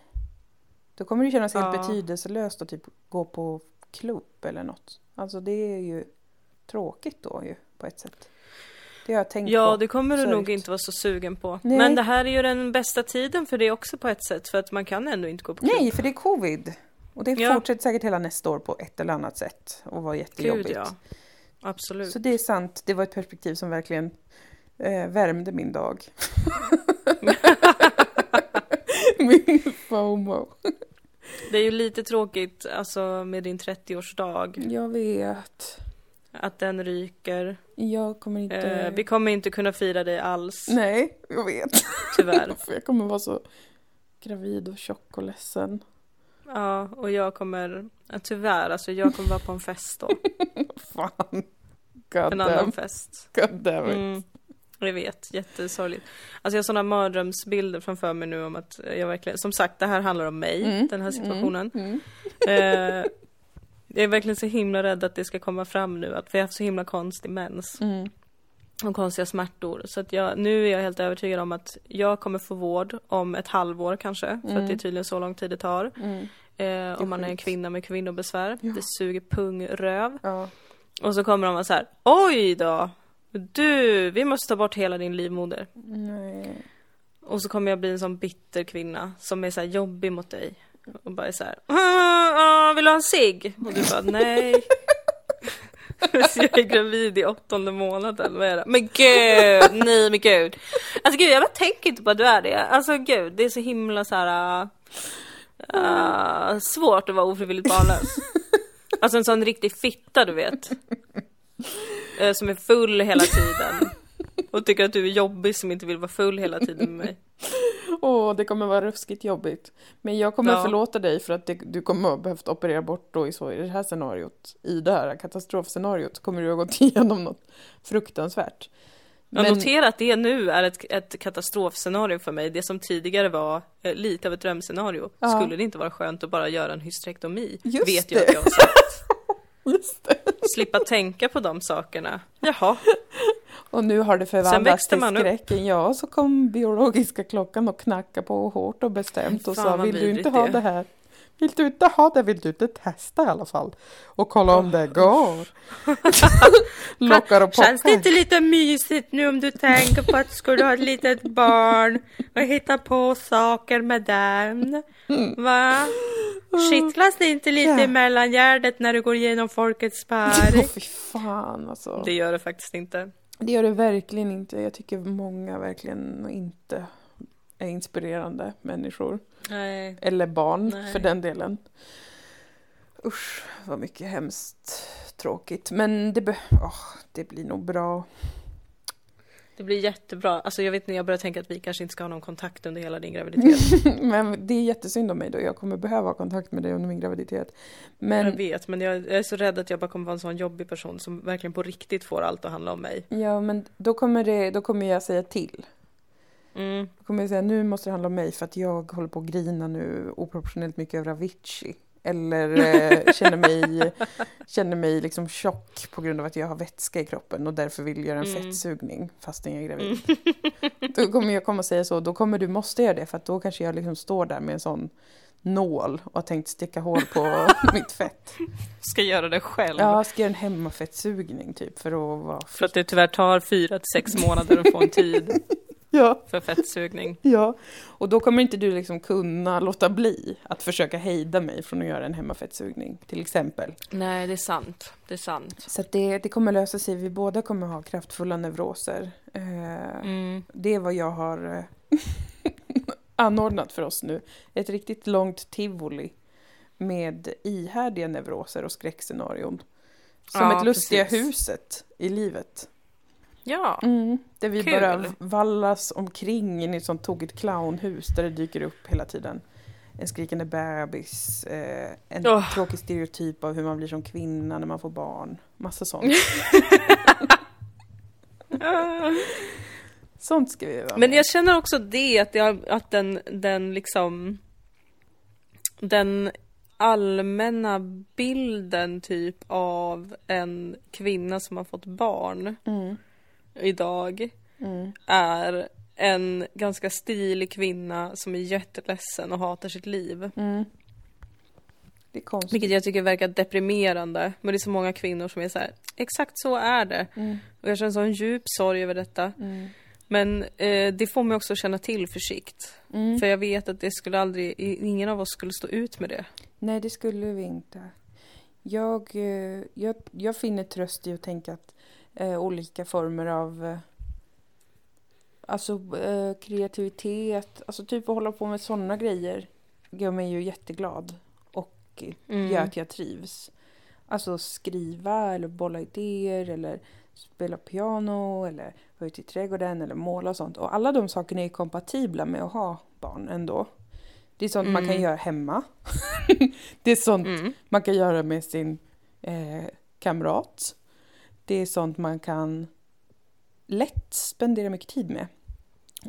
Speaker 1: Då kommer det kännas helt
Speaker 2: Ja.
Speaker 1: betydelselöst att typ gå på klubb eller något. Alltså det är ju tråkigt då ju på ett sätt. Det har jag tänkt
Speaker 2: Ja,
Speaker 1: på.
Speaker 2: det kommer du nog inte vara så sugen på.
Speaker 1: Nej.
Speaker 2: Men det här är ju den bästa tiden för det också på ett sätt. För att man kan ändå inte gå på klubb.
Speaker 1: Nej, för det är covid. Och det
Speaker 2: Ja.
Speaker 1: fortsätter säkert hela nästa år på ett eller annat sätt. Och vara jättejobbigt.
Speaker 2: Gud ja. Absolut.
Speaker 1: Så det är sant. Det var ett perspektiv som verkligen eh, värmde min dag. min FOMO.
Speaker 2: Det är ju lite tråkigt alltså med din 30-årsdag.
Speaker 1: Jag vet.
Speaker 2: Att den ryker.
Speaker 1: Jag kommer inte...
Speaker 2: Eh, vi kommer inte kunna fira dig alls.
Speaker 1: Nej, jag vet.
Speaker 2: Tyvärr.
Speaker 1: För jag kommer vara så gravid och tjock och ledsen.
Speaker 2: Ja, och jag kommer, ja, tyvärr, alltså jag kommer vara på en fest då.
Speaker 1: Fan. God
Speaker 2: En annan
Speaker 1: damn.
Speaker 2: fest.
Speaker 1: God damn it.
Speaker 2: Mm, jag vet, jättesorgligt. Alltså jag har sådana mardrömsbilder framför mig nu om att jag verkligen, som sagt det här handlar om mig,
Speaker 1: Mm,
Speaker 2: den här situationen.
Speaker 1: Mm.
Speaker 2: Eh, jag är verkligen så himla rädd att det ska komma fram nu, att vi har haft så himla konstig mens
Speaker 1: Mm.
Speaker 2: och konstiga smärtor. Så att jag, nu är jag helt övertygad om att jag kommer få vård om ett halvår kanske, för
Speaker 1: Mm.
Speaker 2: att det är tydligen så lång tid det tar.
Speaker 1: Mm.
Speaker 2: Eh, om man är en kvinna med kvinnobesvär.
Speaker 1: Ja.
Speaker 2: Det suger pung, röv.
Speaker 1: Ja.
Speaker 2: Och så kommer de vara så här, oj då! Du, vi måste ta bort hela din livmoder.
Speaker 1: Nej.
Speaker 2: Och så kommer jag bli en sån bitter kvinna som är så här jobbig mot dig. Och bara är så här, "Ah, ah, vill du ha en cigg? Och du bara, nej. Så jag är gravid i åttonde månaden, vad är det? Men gud, nej men gud. Alltså gud, jag bara tänker inte på att du är det. Alltså gud, det är så himla så här. Uh, svårt att vara ofrivilligt barnlös. Alltså en sån riktig fitta du vet. Uh, som är full hela tiden. Och tycker att du är jobbig som inte vill vara full hela tiden med mig.
Speaker 1: Åh, det kommer vara ruskigt jobbigt. Men jag kommer
Speaker 2: Ja.
Speaker 1: förlåta dig för att det, du kommer ha behövt operera bort då i, så, i det här scenariot. I det här katastrofscenariot kommer du ha gått igenom något fruktansvärt.
Speaker 2: Jag
Speaker 1: Men-
Speaker 2: noterar att det nu är ett, ett katastrofscenario för mig. Det som tidigare var eh, lite av ett drömscenario.
Speaker 1: Ja.
Speaker 2: Skulle det inte vara skönt att bara göra en hysterektomi?
Speaker 1: Just
Speaker 2: Vet jag
Speaker 1: det.
Speaker 2: att jag har sagt.
Speaker 1: Just det.
Speaker 2: Slippa tänka på de sakerna. Jaha,
Speaker 1: Och nu har det förvandlats till
Speaker 2: upp.
Speaker 1: skräcken. Ja, så kom biologiska klockan och knackade på hårt och bestämt och
Speaker 2: Fan,
Speaker 1: sa vill du inte ha
Speaker 2: det
Speaker 1: det
Speaker 2: är."
Speaker 1: här? Vill du inte ha det? Vill du inte testa i alla fall? Och kolla om det går? Lockar och
Speaker 2: Känns det inte lite mysigt nu om du tänker på att du skulle ha ett litet barn och hitta på saker med den? Va? Kittlas det inte lite
Speaker 1: Ja.
Speaker 2: i mellangärdet när du går igenom folkets
Speaker 1: Åh
Speaker 2: park?
Speaker 1: fy fan alltså.
Speaker 2: Det gör det faktiskt inte.
Speaker 1: Det gör det verkligen inte. Jag tycker många verkligen inte är inspirerande människor.
Speaker 2: Nej.
Speaker 1: Eller barn
Speaker 2: Nej.
Speaker 1: för den delen. Usch, vad mycket hemskt tråkigt. Men det, åh, det blir nog bra.
Speaker 2: Det blir jättebra. Alltså jag vet inte, jag börjar tänka att vi kanske inte ska ha någon kontakt under hela din graviditet.
Speaker 1: Men det är jättesynd om mig då. Jag kommer behöva ha kontakt med dig under min graviditet.
Speaker 2: Jag
Speaker 1: Men,
Speaker 2: vet, men jag är så rädd att jag bara kommer vara en sån jobbig person som verkligen på riktigt får allt att handla om mig.
Speaker 1: ja, men då, kommer det, då kommer jag säga till.
Speaker 2: Mm.
Speaker 1: Då kommer jag säga nu måste det handla om mig för att jag håller på att grina nu oproportionellt mycket över Avicii. Eller eh, känner mig, känner mig liksom tjock på grund av att jag har vätska i kroppen och därför vill göra en
Speaker 2: Mm.
Speaker 1: fettsugning fastän jag är gravid. Då kommer jag komma och säga så, då kommer du måste göra det för att då kanske jag liksom står där med en sån nål och har tänkt sticka hål på mitt fett.
Speaker 2: Ska göra det själv.
Speaker 1: Ja, ska göra en hemmafettsugning typ för att vara
Speaker 2: För att det tyvärr tar fyra till sex månader att få en tid
Speaker 1: Ja,
Speaker 2: för fettsugning.
Speaker 1: ja. Och då kommer inte du liksom kunna låta bli att försöka hejda mig från att göra en hemmafettsugning till exempel.
Speaker 2: Nej, det är sant. Det är sant.
Speaker 1: Så att det, det kommer lösa sig, vi båda kommer ha kraftfulla neuroser. Eh,
Speaker 2: Mm.
Speaker 1: Det är vad jag har eh, anordnat för oss nu. Ett riktigt långt tivoli med ihärdiga neuroser och skräckscenarion. Som
Speaker 2: Ja,
Speaker 1: ett lustiga
Speaker 2: precis.
Speaker 1: huset i livet.
Speaker 2: Ja.
Speaker 1: Mm, där vi
Speaker 2: Kul.
Speaker 1: bara vallas omkring in i ett sånt tokigt clownhus där det dyker upp hela tiden. En skrikande bebis, eh, en
Speaker 2: Åh.
Speaker 1: tråkig stereotyp av hur man blir som kvinna när man får barn. Massa sånt. sånt ska vi vara
Speaker 2: Men
Speaker 1: med.
Speaker 2: jag känner också det, att, jag, att den, den liksom den allmänna bilden typ av en kvinna som har fått barn
Speaker 1: Mm,
Speaker 2: idag
Speaker 1: mm,
Speaker 2: är en ganska stilig kvinna som är jätteledsen och hatar sitt liv.
Speaker 1: mm. Det är konstigt.
Speaker 2: Vilket jag tycker verkar deprimerande. Men det är så många kvinnor som är så här, exakt så är det.
Speaker 1: Mm,
Speaker 2: Och jag känner sån djup sorg över detta.
Speaker 1: mm,
Speaker 2: Men eh, det får mig också känna tillförsikt.
Speaker 1: mm.
Speaker 2: För jag vet att det skulle aldrig, ingen av oss skulle stå ut med det.
Speaker 1: Nej, det skulle vi inte. Jag, eh, jag, jag finner tröst i att tänka att eh, olika former av eh, alltså, eh, kreativitet, alltså typ att hålla på med sådana grejer gör mig ju jätteglad och
Speaker 2: Mm.
Speaker 1: gör att jag trivs. Alltså skriva eller bolla idéer eller spela piano eller vara ute i trädgården eller måla och sånt. Och alla de sakerna är kompatibla med att ha barn ändå. Det är sånt man kan
Speaker 2: Mm.
Speaker 1: göra hemma. det är sånt
Speaker 2: Mm.
Speaker 1: man kan göra med sin eh, kamrat. Det är sånt man kan lätt spendera mycket tid med.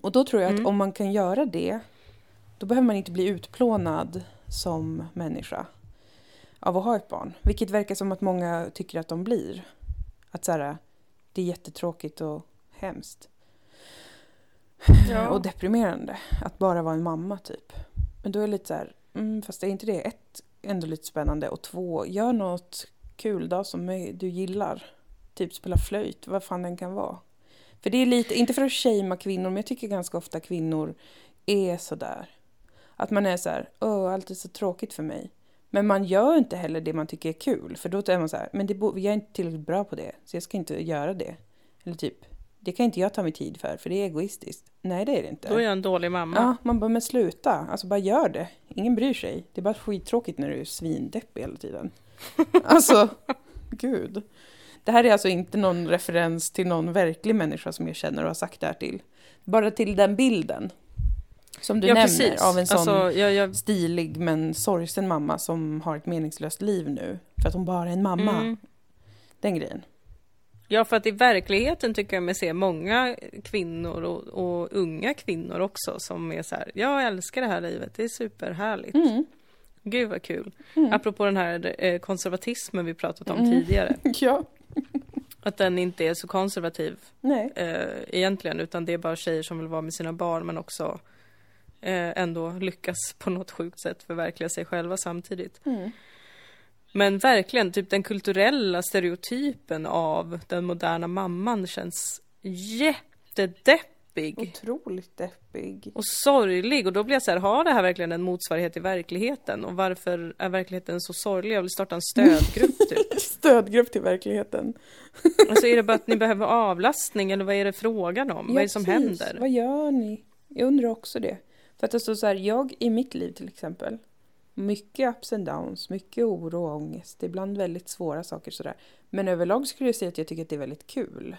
Speaker 1: Och då tror jag att
Speaker 2: Mm.
Speaker 1: om man kan göra det, då behöver man inte bli utplånad som människa av att ha ett barn. Vilket verkar som att många tycker att de blir. Att så här, det är jättetråkigt och hemskt.
Speaker 2: Ja.
Speaker 1: Och deprimerande att bara vara en mamma typ. Men då är det lite så här, mm, fast är inte det ett, ändå lite spännande och två, gör något kul då som du gillar. Typ spela flöjt, vad fan den kan vara. För det är lite, inte för att shamea kvinnor, men jag tycker ganska ofta kvinnor är sådär. Att man är så här, åh, allt är så tråkigt för mig. Men man gör inte heller det man tycker är kul. För då är man så här, men det, jag är inte tillräckligt bra på det. Så jag ska inte göra det. Eller typ, det kan inte jag ta mig tid för, för det är egoistiskt. Nej, det är det inte.
Speaker 2: Då är jag en dålig mamma.
Speaker 1: Ja, man bara, men sluta. Alltså bara gör det. Ingen bryr sig. Det är bara skittråkigt när du är svindeppig hela tiden. Alltså, gud. Det här är alltså inte någon referens till någon verklig människa som jag känner och har sagt det här till. Bara till den bilden. Som du
Speaker 2: ja,
Speaker 1: nämner
Speaker 2: precis.
Speaker 1: av en sån
Speaker 2: Alltså, jag, jag,
Speaker 1: stilig men sorgsen mamma som har ett meningslöst liv nu. För att hon bara är en mamma.
Speaker 2: mm.
Speaker 1: Den grejen.
Speaker 2: Ja, för att i verkligheten tycker jag mig se många kvinnor och, och unga kvinnor också som är så här, jag älskar det här livet, det är superhärligt.
Speaker 1: Mm.
Speaker 2: Gud vad kul.
Speaker 1: Mm.
Speaker 2: Apropå den här eh, konservatismen vi pratat om
Speaker 1: Mm.
Speaker 2: tidigare.
Speaker 1: Ja,
Speaker 2: Att den inte är så konservativ
Speaker 1: nej.
Speaker 2: eh, egentligen, utan det är bara tjejer som vill vara med sina barn men också eh, ändå lyckas på något sjukt sätt förverkliga sig själva samtidigt.
Speaker 1: Mm.
Speaker 2: Men verkligen, typ den kulturella stereotypen av den moderna mamman känns jättedeppig
Speaker 1: Otroligt deppig.
Speaker 2: och sorglig. Och då blir jag så här, har det här verkligen en motsvarighet i verkligheten? Och varför är verkligheten så sorglig? Jag vill starta en stödgrupp typ.
Speaker 1: Stödgrupp till verkligheten.
Speaker 2: Alltså är det bara att ni behöver avlastning eller vad är det frågan om? vad är det som
Speaker 1: precis.
Speaker 2: händer?
Speaker 1: Vad gör ni? Jag undrar också det. För att står så här, jag i mitt liv till exempel. Mycket ups and downs, mycket oro och ångest. Ibland väldigt svåra saker sådär. Men överlag skulle jag säga att jag tycker att det är väldigt kul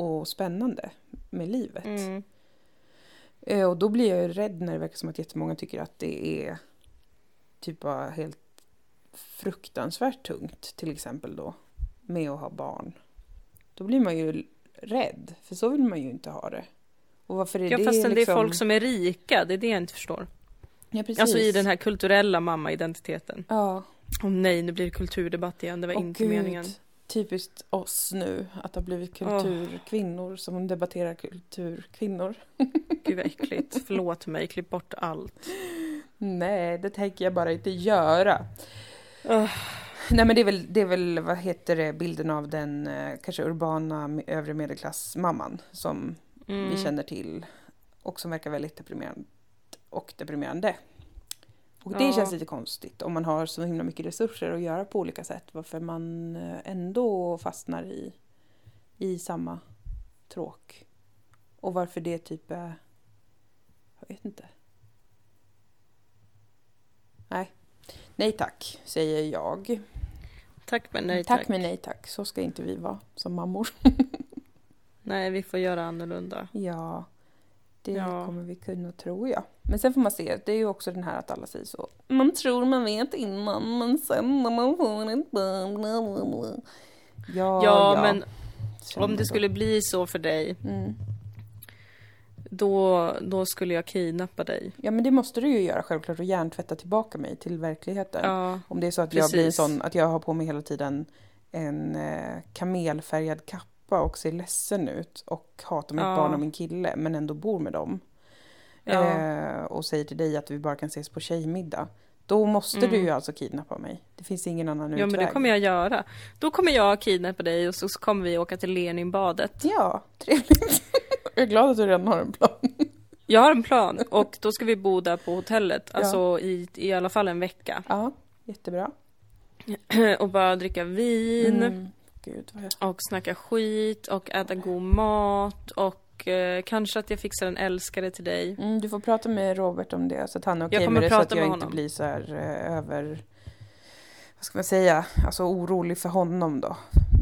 Speaker 1: och spännande med livet.
Speaker 2: Mm.
Speaker 1: Eh, Och då blir jag ju rädd när det verkar som att jättemånga tycker att det är typ bara helt fruktansvärt tungt till exempel då med att ha barn. Då blir man ju rädd, för så vill man ju inte ha det. Och varför är
Speaker 2: Ja
Speaker 1: det
Speaker 2: fastän det är
Speaker 1: liksom...
Speaker 2: folk som är rika, det är det jag inte förstår.
Speaker 1: Ja, precis.
Speaker 2: Alltså i den här kulturella mamma-identiteten.
Speaker 1: Ja,
Speaker 2: Åh nej, nu blir det kulturdebatt igen, det var
Speaker 1: Åh,
Speaker 2: inte
Speaker 1: gud.
Speaker 2: meningen.
Speaker 1: Typiskt oss nu att ha blivit kulturkvinnor som debatterar kulturkvinnor.
Speaker 2: Gud vad äckligt, förlåt mig, klipp bort allt.
Speaker 1: Nej, det tänker jag bara inte göra.
Speaker 2: Ugh.
Speaker 1: Nej men det är väl, det är väl vad heter det, bilden av den eh, kanske urbana övre medelklassmamman som
Speaker 2: Mm.
Speaker 1: vi känner till och som verkar väldigt deprimerande och deprimerande. Och det
Speaker 2: Ja.
Speaker 1: känns lite konstigt om man har så himla mycket resurser att göra på olika sätt varför man eh, ändå fastnar i, i samma tråk. Och varför det typ är... Jag vet inte. Nej. Nej tack, säger jag.
Speaker 2: Tack men nej
Speaker 1: tack.
Speaker 2: tack.
Speaker 1: men nej tack. Så ska inte vi vara som mammor.
Speaker 2: Nej, vi får göra annorlunda.
Speaker 1: Ja, det
Speaker 2: Ja.
Speaker 1: kommer vi kunna tror jag. Men sen får man se, det är ju också den här att alla säger så. Man tror man vet innan, men sen när man får ett barn. Ja,
Speaker 2: Ja,
Speaker 1: ja.
Speaker 2: men
Speaker 1: känner
Speaker 2: om det
Speaker 1: då.
Speaker 2: skulle bli så för dig,
Speaker 1: Mm.
Speaker 2: då, då skulle jag kidnappa dig.
Speaker 1: Ja, men det måste du ju göra självklart och hjärntvätta tillbaka mig till verkligheten.
Speaker 2: Ja,
Speaker 1: Om det är så att jag blir
Speaker 2: precis.
Speaker 1: sån, att jag har på mig hela tiden en eh, kamelfärgad kappa och ser ledsen ut och hatar mitt
Speaker 2: Ja.
Speaker 1: barn och min kille men ändå bor med dem.
Speaker 2: ja.
Speaker 1: eh, och säger till dig att vi bara kan ses på tjejmiddag. Då måste
Speaker 2: Mm.
Speaker 1: du ju alltså kidnappa mig. Det finns ingen annan
Speaker 2: ja, men
Speaker 1: utväg.
Speaker 2: det kommer jag göra. Då kommer jag kidnappa dig och så kommer vi åka till Leninbadet.
Speaker 1: Ja, trevligt. jag är glad att du redan har en plan.
Speaker 2: Jag har en plan och då ska vi bo där på hotellet,
Speaker 1: Ja.
Speaker 2: alltså i, i alla fall en vecka.
Speaker 1: Ja, jättebra.
Speaker 2: Och bara dricka vin
Speaker 1: Mm. Gud, vad jag...
Speaker 2: och snacka skit och äta god mat och eh, kanske att jag fixar en älskare till dig.
Speaker 1: mm, du får prata med Robert om det så att han är okej
Speaker 2: kommer
Speaker 1: med det så att jag inte blir så här eh, över... Vad ska man säga? Alltså orolig för honom då.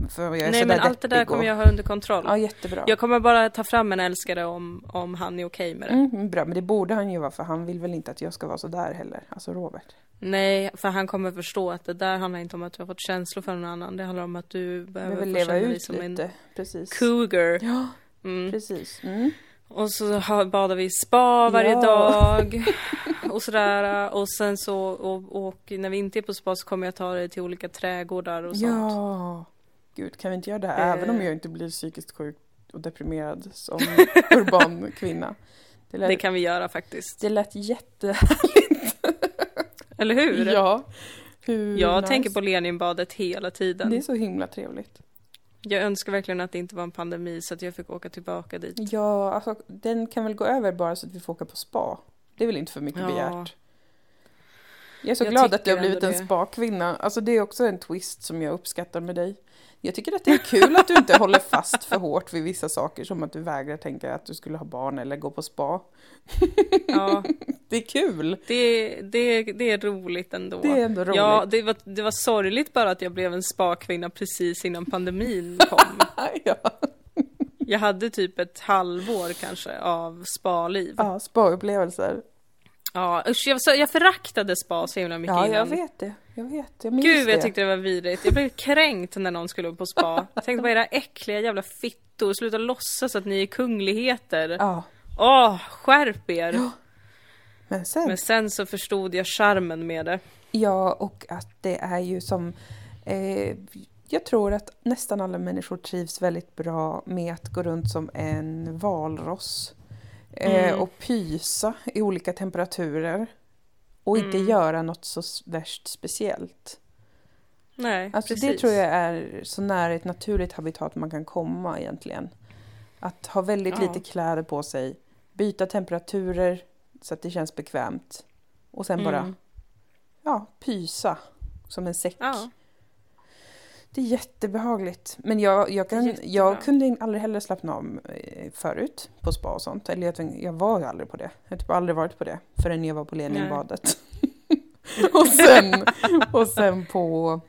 Speaker 1: För
Speaker 2: Nej men allt det där kommer
Speaker 1: och...
Speaker 2: jag ha under kontroll.
Speaker 1: Ja, jättebra.
Speaker 2: Jag kommer bara ta fram en älskare om, om han är okej med det.
Speaker 1: Mm, bra, men det borde han ju vara för han vill väl inte att jag ska vara så där heller. Alltså Robert.
Speaker 2: Nej, för han kommer förstå att det där handlar inte om att du har fått känslor för någon annan. Det handlar om att du behöver få
Speaker 1: leva
Speaker 2: känna dig
Speaker 1: ut
Speaker 2: som
Speaker 1: lite.
Speaker 2: en
Speaker 1: Precis.
Speaker 2: cougar.
Speaker 1: Ja,
Speaker 2: Mm.
Speaker 1: precis. Mm.
Speaker 2: Och så badar vi i spa varje
Speaker 1: Ja.
Speaker 2: dag. Och sådär. Och sen så, och, och när vi inte är på spa så kommer jag ta dig till olika trädgårdar och sånt.
Speaker 1: Ja. Gud, kan vi inte göra det här?
Speaker 2: Eh.
Speaker 1: Även om jag inte blir psykiskt sjuk och deprimerad som urban kvinna. Det lät,
Speaker 2: Det kan vi göra faktiskt.
Speaker 1: det lät jätte...
Speaker 2: Eller hur?
Speaker 1: Ja. Hur
Speaker 2: Jag
Speaker 1: nice.
Speaker 2: tänker på Leninbadet hela tiden.
Speaker 1: Det är så himla trevligt.
Speaker 2: Jag önskar verkligen att det inte var en pandemi så att jag fick åka tillbaka dit.
Speaker 1: Ja, alltså den kan väl gå över bara så att vi får åka på spa. Det är väl inte för mycket
Speaker 2: Ja.
Speaker 1: begärt. Jag är så
Speaker 2: Jag
Speaker 1: glad att du har blivit en spa-kvinna. Alltså det är också en twist som jag uppskattar med dig. Jag tycker att det är kul att du inte håller fast för hårt vid vissa saker som att du vägrar tänka att du skulle ha barn eller gå på spa.
Speaker 2: Ja,
Speaker 1: Det är kul!
Speaker 2: det, det, det är roligt ändå.
Speaker 1: Det är ändå roligt.
Speaker 2: Ja, det var, det var sorgligt bara att jag blev en spakvinna precis innan pandemin kom.
Speaker 1: ja.
Speaker 2: Jag hade typ ett halvår kanske av spaliv.
Speaker 1: ja, spa-upplevelser.
Speaker 2: Ja, usch, jag, så, jag föraktade spa så himla mycket
Speaker 1: Ja, jag
Speaker 2: innan.
Speaker 1: vet det. Jag vet. Jag minns
Speaker 2: Gud,
Speaker 1: det.
Speaker 2: jag tyckte det var vidrigt. Jag blev kränkt när någon skulle på spa. Jag tänkte på era äckliga jävla fittor, sluta låtsas att ni är kungligheter.
Speaker 1: Ja,
Speaker 2: Åh, skärp er!
Speaker 1: men sen.
Speaker 2: Men sen så förstod jag charmen med det.
Speaker 1: Ja, och att det är ju som... Eh, jag tror att nästan alla människor trivs väldigt bra med att gå runt som en valross. Eh,
Speaker 2: Mm.
Speaker 1: Och pysa i olika temperaturer. Och inte
Speaker 2: Mm.
Speaker 1: göra något så värst speciellt.
Speaker 2: Nej,
Speaker 1: Alltså
Speaker 2: precis.
Speaker 1: det tror jag är så nära ett naturligt habitat man kan komma egentligen. Att ha väldigt
Speaker 2: Ja.
Speaker 1: lite kläder på sig, byta temperaturer så att det känns bekvämt. Och sen bara
Speaker 2: Mm.
Speaker 1: ja, pysa som en säck.
Speaker 2: Ja.
Speaker 1: Det är jättebehagligt. Men jag, jag, kan, jag kunde aldrig heller slappna av eh, förut på spa och sånt. Eller jag, jag var ju aldrig på det. Jag har typ aldrig varit på det förrän jag var på Leninbadet. och, sen, och sen på...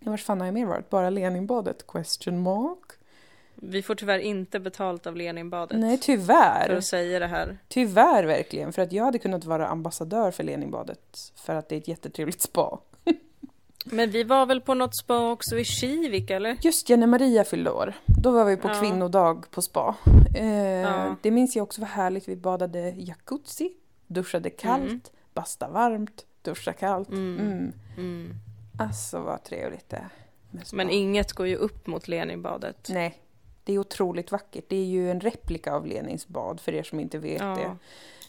Speaker 1: Vart fan har jag mer varit? Bara Leninbadet? Question mark?
Speaker 2: Vi får tyvärr inte betalt av Leninbadet.
Speaker 1: Nej,
Speaker 2: För
Speaker 1: tyvärr.
Speaker 2: att säga det här.
Speaker 1: Tyvärr verkligen. För att jag hade kunnat vara ambassadör för Leninbadet. För att det är ett jättetrevligt spa.
Speaker 2: Men vi var väl på något spa också i Kivik eller?
Speaker 1: Just ja, när Maria fyllde år. Då var vi på
Speaker 2: Ja.
Speaker 1: kvinnodag på spa. Eh,
Speaker 2: Ja.
Speaker 1: Det minns jag också var härligt. Vi badade jacuzzi, duschade kallt,
Speaker 2: Mm.
Speaker 1: basta varmt, duscha kallt.
Speaker 2: Mm.
Speaker 1: Mm.
Speaker 2: Mm.
Speaker 1: Alltså vad trevligt det är.
Speaker 2: Men inget går ju upp mot Leninbadet.
Speaker 1: Nej, det är otroligt vackert. Det är ju en replika av Lenins bad för er som inte vet
Speaker 2: Ja.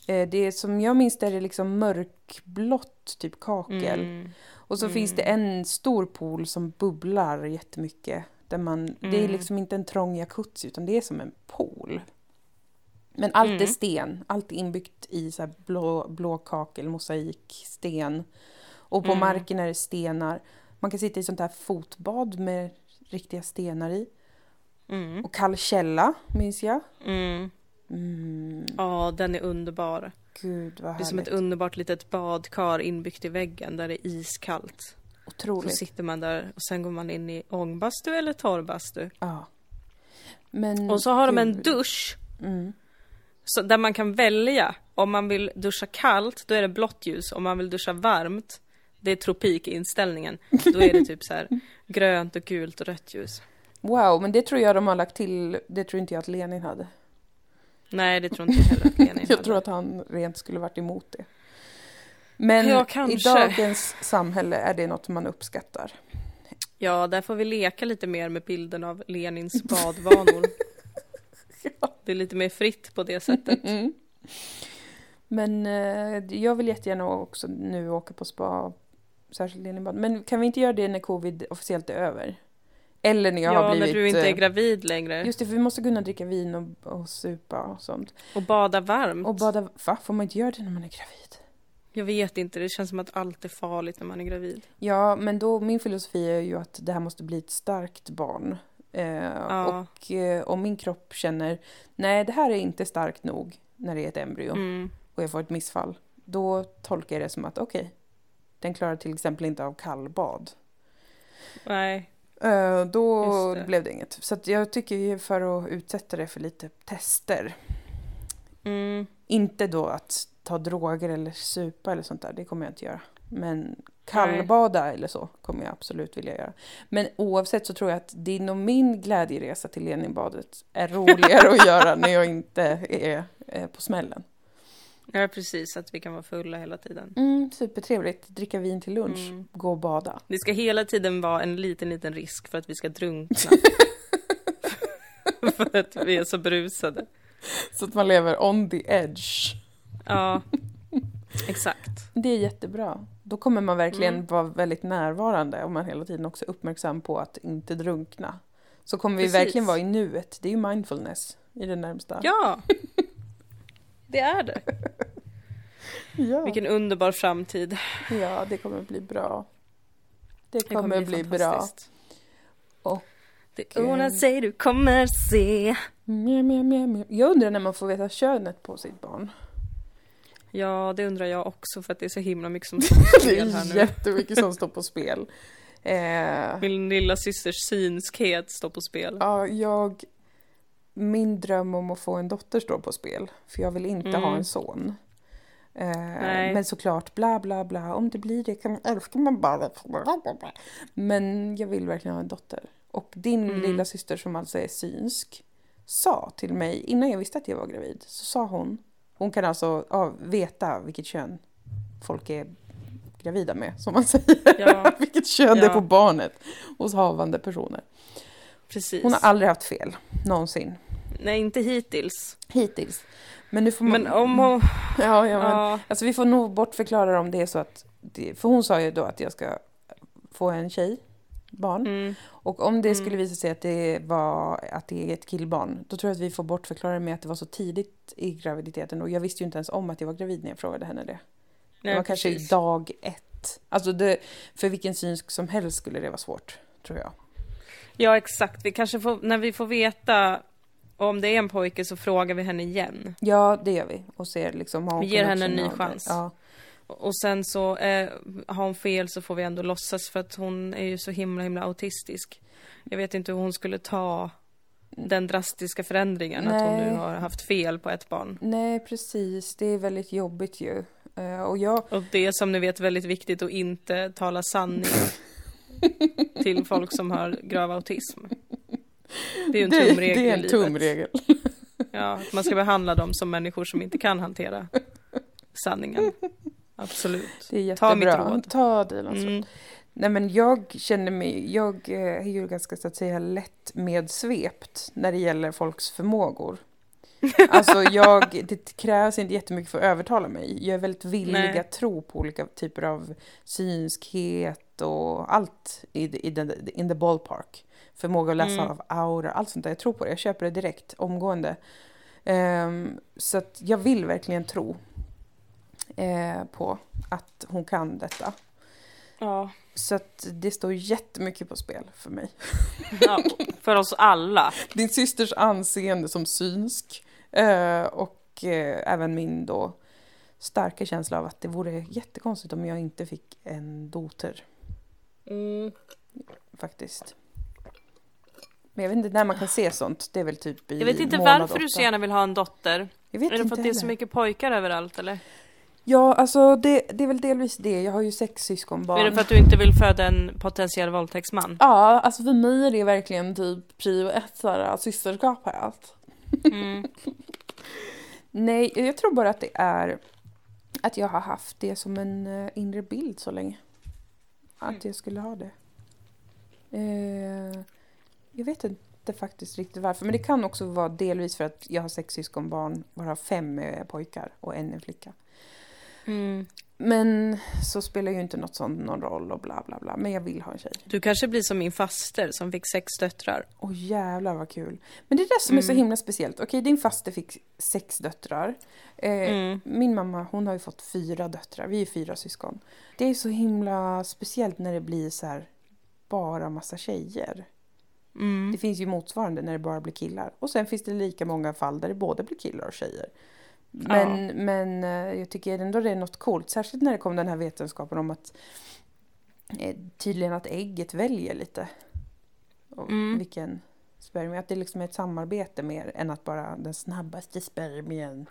Speaker 1: det. Eh, Det är som jag minns det är det liksom mörkblått, typ kakel.
Speaker 2: Mm.
Speaker 1: Och så
Speaker 2: Mm.
Speaker 1: finns det en stor pool som bubblar jättemycket. Där man, Det är
Speaker 2: Mm.
Speaker 1: liksom inte en trång jacuzzi utan det är som en pool. Men allt är
Speaker 2: Mm.
Speaker 1: sten. Allt är inbyggt i så här blå, blå kakel, mosaik, sten. Och på
Speaker 2: Mm.
Speaker 1: marken är det stenar. Man kan sitta i sånt här fotbad med riktiga stenar i.
Speaker 2: Mm.
Speaker 1: Och kall källa, minns jag.
Speaker 2: Mm.
Speaker 1: Mm,
Speaker 2: Ja, den är underbar.
Speaker 1: Gud vad
Speaker 2: Det är som ett underbart litet badkar inbyggt i väggen där det är iskallt. Så
Speaker 1: Otroligt.
Speaker 2: sitter man där och sen går man in i ångbastu eller torrbastu.
Speaker 1: Ja. Men,
Speaker 2: Och så har de en
Speaker 1: gud.
Speaker 2: dusch
Speaker 1: Mm.
Speaker 2: så där man kan välja. Om man vill duscha kallt, då är det blått ljus. Om man vill duscha varmt, det är tropikinställningen. Då är det typ så här grönt och gult och rött ljus.
Speaker 1: Wow, men det tror jag de har lagt till. Det tror inte jag att Lenin hade.
Speaker 2: Nej, det tror inte jag heller att Lenin
Speaker 1: Jag
Speaker 2: hade.
Speaker 1: tror att han rent skulle varit emot det. Men
Speaker 2: Ja,
Speaker 1: i dagens samhälle är det något man uppskattar.
Speaker 2: Ja, där får vi leka lite mer med bilden av Lenins badvanor. Det är lite mer fritt på det sättet.
Speaker 1: Mm. Men eh, jag vill jättegärna också nu åka på spa, särskilt Leninbad. Men kan vi inte göra det när covid officiellt är över? Eller när jag
Speaker 2: Ja,
Speaker 1: har blivit...
Speaker 2: när du inte är
Speaker 1: eh,
Speaker 2: gravid längre.
Speaker 1: Just det, för vi måste kunna dricka vin och, och supa och sånt.
Speaker 2: Och bada varmt.
Speaker 1: Och bada... Va? Får man inte göra det när man är gravid?
Speaker 2: Jag vet inte, det känns som att allt är farligt när man är gravid.
Speaker 1: Ja, men då, min filosofi är ju att det här måste bli ett starkt barn. Eh, Och eh, om min kropp känner, nej det här är inte starkt nog när det är ett embryo
Speaker 2: Mm.
Speaker 1: och jag får ett missfall. Då tolkar jag det som att okej, den klarar till exempel inte av kallbad.
Speaker 2: Nej.
Speaker 1: Eh, då
Speaker 2: det.
Speaker 1: blev det inget. Så jag tycker ju för att utsätta det för lite tester.
Speaker 2: Mm.
Speaker 1: Inte då att ta droger eller supa eller sånt där, det kommer jag inte göra. Men kallbada eller så kommer jag absolut vilja göra. Men oavsett så tror jag att din och min glädjeresa till Leninbadet är roligare att göra när jag inte är på smällen.
Speaker 2: Ja, precis. Att vi kan vara fulla hela tiden.
Speaker 1: Mm, supertrevligt, dricka vin till lunch,
Speaker 2: Mm.
Speaker 1: gå och bada.
Speaker 2: Det ska hela tiden vara en liten, liten risk för att vi ska drunkna. för att vi är så brusade.
Speaker 1: Så att man lever on the edge.
Speaker 2: Ja, exakt.
Speaker 1: Det är jättebra. Då kommer man verkligen
Speaker 2: Mm.
Speaker 1: vara väldigt närvarande och man hela tiden också är uppmärksam på att inte drunkna. Så kommer vi
Speaker 2: Precis.
Speaker 1: verkligen vara i nuet. Det är ju mindfulness i det närmsta.
Speaker 2: Ja, det är det.
Speaker 1: Ja.
Speaker 2: Vilken underbar framtid.
Speaker 1: ja, det kommer bli bra. Det
Speaker 2: Det
Speaker 1: kommer, bli bra. Och,
Speaker 2: Det ordnar sig, du kommer se.
Speaker 1: Jag undrar när man får veta könet på sitt barn.
Speaker 2: Ja, det undrar jag också för att det är så himla mycket som står på
Speaker 1: Det
Speaker 2: spel här
Speaker 1: är
Speaker 2: nu.
Speaker 1: jättemycket som står på spel. Eh,
Speaker 2: Min lilla systers synskhet står på spel.
Speaker 1: ja, jag... Min dröm om att få en dotter står på spel. För jag vill inte
Speaker 2: Mm.
Speaker 1: ha en son. Eh, men såklart, bla bla bla. Om det blir det kan man älska man bara. Men jag vill verkligen ha en dotter. Och din
Speaker 2: Mm.
Speaker 1: lilla syster som alltså är synsk sa till mig innan jag visste att jag var gravid. Så sa hon, hon kan alltså ja, veta vilket kön folk är gravida med, som man säger.
Speaker 2: Ja,
Speaker 1: vilket kön det är
Speaker 2: Ja.
Speaker 1: på barnet hos havande personer.
Speaker 2: precis.
Speaker 1: Hon har aldrig haft fel, någonsin.
Speaker 2: Nej, inte hittills.
Speaker 1: Hittills. Men nu får man...
Speaker 2: Men om hon...
Speaker 1: Ja, ja, men...
Speaker 2: Ja,
Speaker 1: Alltså vi får nog bortförklara det om det är så att... Det... För hon sa ju då att jag ska få en tjej, barn.
Speaker 2: mm,
Speaker 1: Och om det
Speaker 2: Mm.
Speaker 1: skulle visa sig att det, var, att det är ett killbarn, då tror jag att vi får bortförklara det med att det var så tidigt i graviditeten. Och jag visste ju inte ens om att jag var gravid när jag frågade henne det. Det
Speaker 2: nej,
Speaker 1: var kanske i
Speaker 2: precis.
Speaker 1: dag ett. Alltså det, för vilken synsk som helst skulle det vara svårt, tror jag.
Speaker 2: Ja, exakt. Vi kanske får, när vi får veta om det är en pojke så frågar vi henne igen.
Speaker 1: Ja, det gör vi. Och ser liksom... Har
Speaker 2: Vi ger henne en ny chans.
Speaker 1: Ja.
Speaker 2: Och sen så eh, har hon fel så får vi ändå låtsas för att hon är ju så himla himla autistisk. Jag vet inte hur hon skulle ta den drastiska förändringen att hon
Speaker 1: Nej.
Speaker 2: nu har haft fel på ett barn.
Speaker 1: Nej, precis. Det är väldigt jobbigt ju. Eh, och jag...
Speaker 2: Och det är som ni vet väldigt viktigt att inte tala sanning till folk som har grav autism. Det är en
Speaker 1: det,
Speaker 2: tumregel
Speaker 1: det är en tumregel.
Speaker 2: Ja, man ska behandla dem som människor som inte kan hantera sanningen. Absolut.
Speaker 1: Det är
Speaker 2: Ta mitt
Speaker 1: jättebra.
Speaker 2: råd.
Speaker 1: Ta Dilans råd.
Speaker 2: Mm.
Speaker 1: Nej men jag känner mig, jag eh, är ju ganska så att säga lätt medsvept när det gäller folks förmågor. Alltså jag, det krävs inte jättemycket för att övertala mig. Jag är väldigt villig
Speaker 2: Nej.
Speaker 1: att tro på olika typer av synskhet och allt i, i the, in the ballpark. Förmåga att läsa
Speaker 2: Mm.
Speaker 1: av aura, allt sånt där. Jag tror på det, jag köper det direkt, omgående. Ehm, så att jag vill verkligen tro eh, på att hon kan detta.
Speaker 2: Ja.
Speaker 1: Så att det står jättemycket på spel för mig.
Speaker 2: ja, för oss alla.
Speaker 1: Din systers anseende som synsk eh, och eh, även min då starka känsla av att det vore jättekonstigt om jag inte fick en dotter
Speaker 2: Mm.
Speaker 1: faktiskt. Men jag vet inte när man kan se sånt. Det är väl typ i
Speaker 2: Jag vet inte varför du så gärna vill ha en dotter.
Speaker 1: Jag vet
Speaker 2: Är det
Speaker 1: inte
Speaker 2: för att det är så
Speaker 1: heller.
Speaker 2: mycket pojkar överallt eller?
Speaker 1: Ja, alltså det, det är väl delvis det. Jag har ju sex syskonbarn.
Speaker 2: Är det för att du inte vill föda en potentiell våldtäktsman?
Speaker 1: Ja, alltså för mig är det verkligen typ prio ett såhär systerskap har jag haft.
Speaker 2: Mm.
Speaker 1: Nej, jag tror bara att det är att jag har haft det som en eh, inre bild så länge. Att jag skulle ha det. Eh, jag vet inte faktiskt riktigt varför, men det kan också vara delvis för att jag har sex syskonbarn, varav fem är pojkar och en är flicka.
Speaker 2: Mm.
Speaker 1: Men så spelar ju inte något sånt någon roll och bla bla bla. Men jag vill ha en tjej.
Speaker 2: Du kanske blir som min faster som fick sex döttrar.
Speaker 1: Åh jävlar vad kul. Men det är det som är så
Speaker 2: Mm.
Speaker 1: himla speciellt. Okej, din faster fick sex döttrar. Eh,
Speaker 2: Mm.
Speaker 1: Min mamma hon har ju fått fyra döttrar. Vi är fyra syskon. Det är så himla speciellt när det blir så här bara massa tjejer.
Speaker 2: Mm.
Speaker 1: Det finns ju motsvarande när det bara blir killar. Och sen finns det lika många fall där det både blir killar och tjejer. Men, men eh, jag tycker ändå det är något coolt. Särskilt när det kom den här vetenskapen om att eh, tydligen att ägget väljer lite.
Speaker 2: Mm.
Speaker 1: Vilken spermie. Att det liksom är ett samarbete mer än att bara den snabbaste spermien.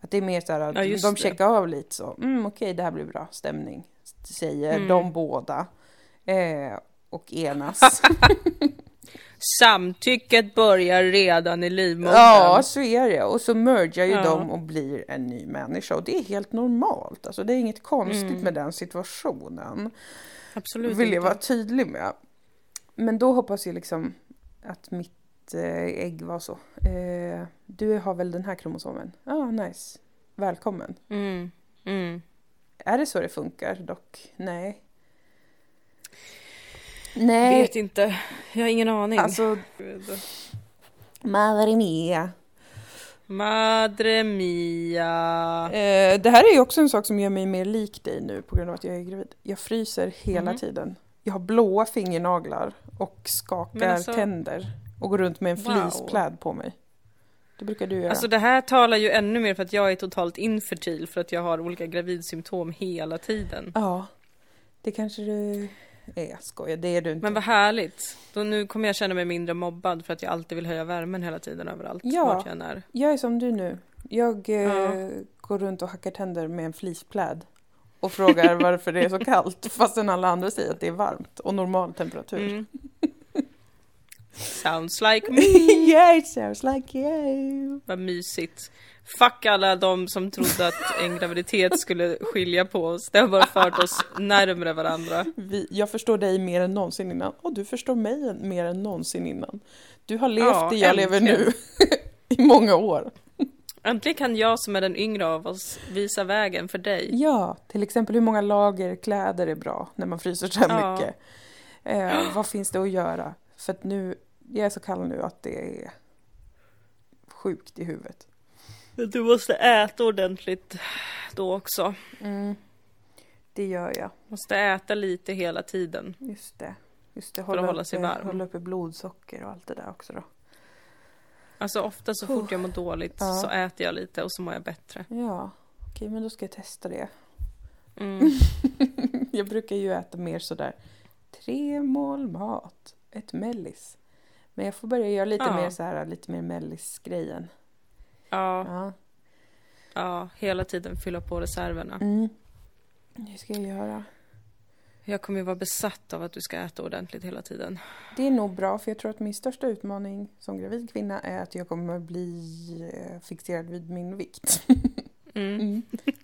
Speaker 1: Att det är mer så här att
Speaker 2: Ja,
Speaker 1: de
Speaker 2: det.
Speaker 1: checkar av lite så. Mm, Okej, det här blir bra stämning. Säger
Speaker 2: Mm.
Speaker 1: de båda. Eh, och enas.
Speaker 2: Samtycket börjar redan i livmodern.
Speaker 1: Ja, så är det. Och så mergar ju
Speaker 2: Ja.
Speaker 1: de och blir en ny människa. Och det är helt normalt. Alltså, det är inget konstigt
Speaker 2: Mm.
Speaker 1: med den situationen.
Speaker 2: Absolut
Speaker 1: vill jag
Speaker 2: inte.
Speaker 1: vara tydlig med. Men då hoppas jag liksom att mitt eh, ägg var så. Eh, du har väl den här kromosomen? Ja, ah, nice. Välkommen.
Speaker 2: Mm. Mm.
Speaker 1: Är det så det funkar dock? Nej. Nej,
Speaker 2: Vet inte. Jag har ingen aning.
Speaker 1: alltså Madre mia.
Speaker 2: Madre mia.
Speaker 1: Eh, det här är ju också en sak som gör mig mer lik dig nu på grund av att jag är gravid. Jag fryser hela
Speaker 2: Mhm.
Speaker 1: tiden. Jag har blåa fingernaglar och skakar
Speaker 2: alltså-
Speaker 1: tänder och går runt med en
Speaker 2: Wow.
Speaker 1: fleecepläd på mig. Det brukar du göra.
Speaker 2: Alltså det här talar ju ännu mer för att jag är totalt infertil för att jag har olika gravidsymptom hela tiden.
Speaker 1: Ja, det kanske du är. Skojar, det är du inte.
Speaker 2: Men vad härligt. Då nu kommer jag känna mig mindre mobbad för att jag alltid vill höja värmen hela tiden överallt.
Speaker 1: Ja.
Speaker 2: Vart jag är.
Speaker 1: Jag är som du nu. Jag eh,
Speaker 2: Ja.
Speaker 1: går runt och hackar tänder med en fleecepläd och frågar varför det är så kallt fastän alla andra säger att det är varmt och normal temperatur.
Speaker 2: Mm. Sounds like me.
Speaker 1: yeah, it sounds like you.
Speaker 2: Vad mysigt. Fuck alla de som trodde att en graviditet skulle skilja på oss. Det har bara fört oss närmare varandra.
Speaker 1: Vi, jag förstår dig mer än någonsin innan och du förstår mig mer än någonsin innan. Du har levt
Speaker 2: Ja,
Speaker 1: det jag lever nu
Speaker 2: äntligen.
Speaker 1: i många år.
Speaker 2: Äntligen kan jag som är den yngre av oss visa vägen för dig.
Speaker 1: Ja, till exempel hur många lager kläder är bra när man fryser så här
Speaker 2: Ja.
Speaker 1: mycket. Eh, vad finns det att göra? För att nu, jag är så kall nu att det är sjukt i huvudet.
Speaker 2: Du måste äta ordentligt då också.
Speaker 1: Mm. Det gör jag.
Speaker 2: Måste äta lite hela tiden.
Speaker 1: Just det. Just det.
Speaker 2: För att hålla sig
Speaker 1: uppe,
Speaker 2: varm.
Speaker 1: hålla uppe blodsocker och allt det där också då.
Speaker 2: Alltså ofta så fort jag mår dåligt
Speaker 1: Ja.
Speaker 2: så äter jag lite och så mår jag bättre.
Speaker 1: Ja, okej men då ska jag testa det.
Speaker 2: Mm.
Speaker 1: jag brukar ju äta mer sådär tre mål mat, ett mellis. Men jag får börja göra lite
Speaker 2: Ja.
Speaker 1: mer så här, lite mer mellis-grejen.
Speaker 2: Ja,
Speaker 1: Ja.
Speaker 2: ja, hela tiden fylla på reserverna.
Speaker 1: Mm. Det ska jag göra.
Speaker 2: Jag kommer ju vara besatt av att du ska äta ordentligt hela tiden.
Speaker 1: Det är nog bra för jag tror att min största utmaning som gravid kvinna är att jag kommer bli eh, fixerad vid min vikt.
Speaker 2: Mm.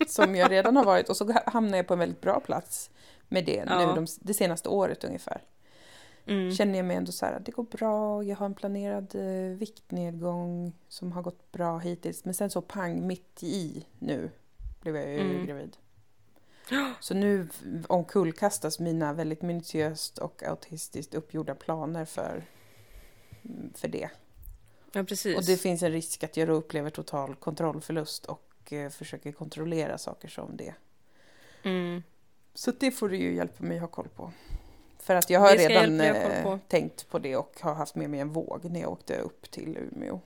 Speaker 1: Som jag redan har varit och så hamnar jag på en väldigt bra plats med det
Speaker 2: Ja.
Speaker 1: nu de, det senaste året ungefär.
Speaker 2: Mm.
Speaker 1: Känner jag mig ändå så här att det går bra, jag har en planerad eh, viktnedgång som har gått bra hittills. Men sen så pang mitt i nu blev jag ju
Speaker 2: Mm.
Speaker 1: gravid. Så nu omkullkastas mina väldigt minutiöst och autistiskt uppgjorda planer för, mm, för det.
Speaker 2: Ja, precis.
Speaker 1: Och det finns en risk att jag då upplever total kontrollförlust och eh, försöker kontrollera saker som det.
Speaker 2: Mm.
Speaker 1: Så det får du ju hjälpa mig ha koll på. För att jag har
Speaker 2: jag
Speaker 1: redan eh,
Speaker 2: på.
Speaker 1: tänkt på det och har haft med mig en våg när jag åkte upp till Umeå.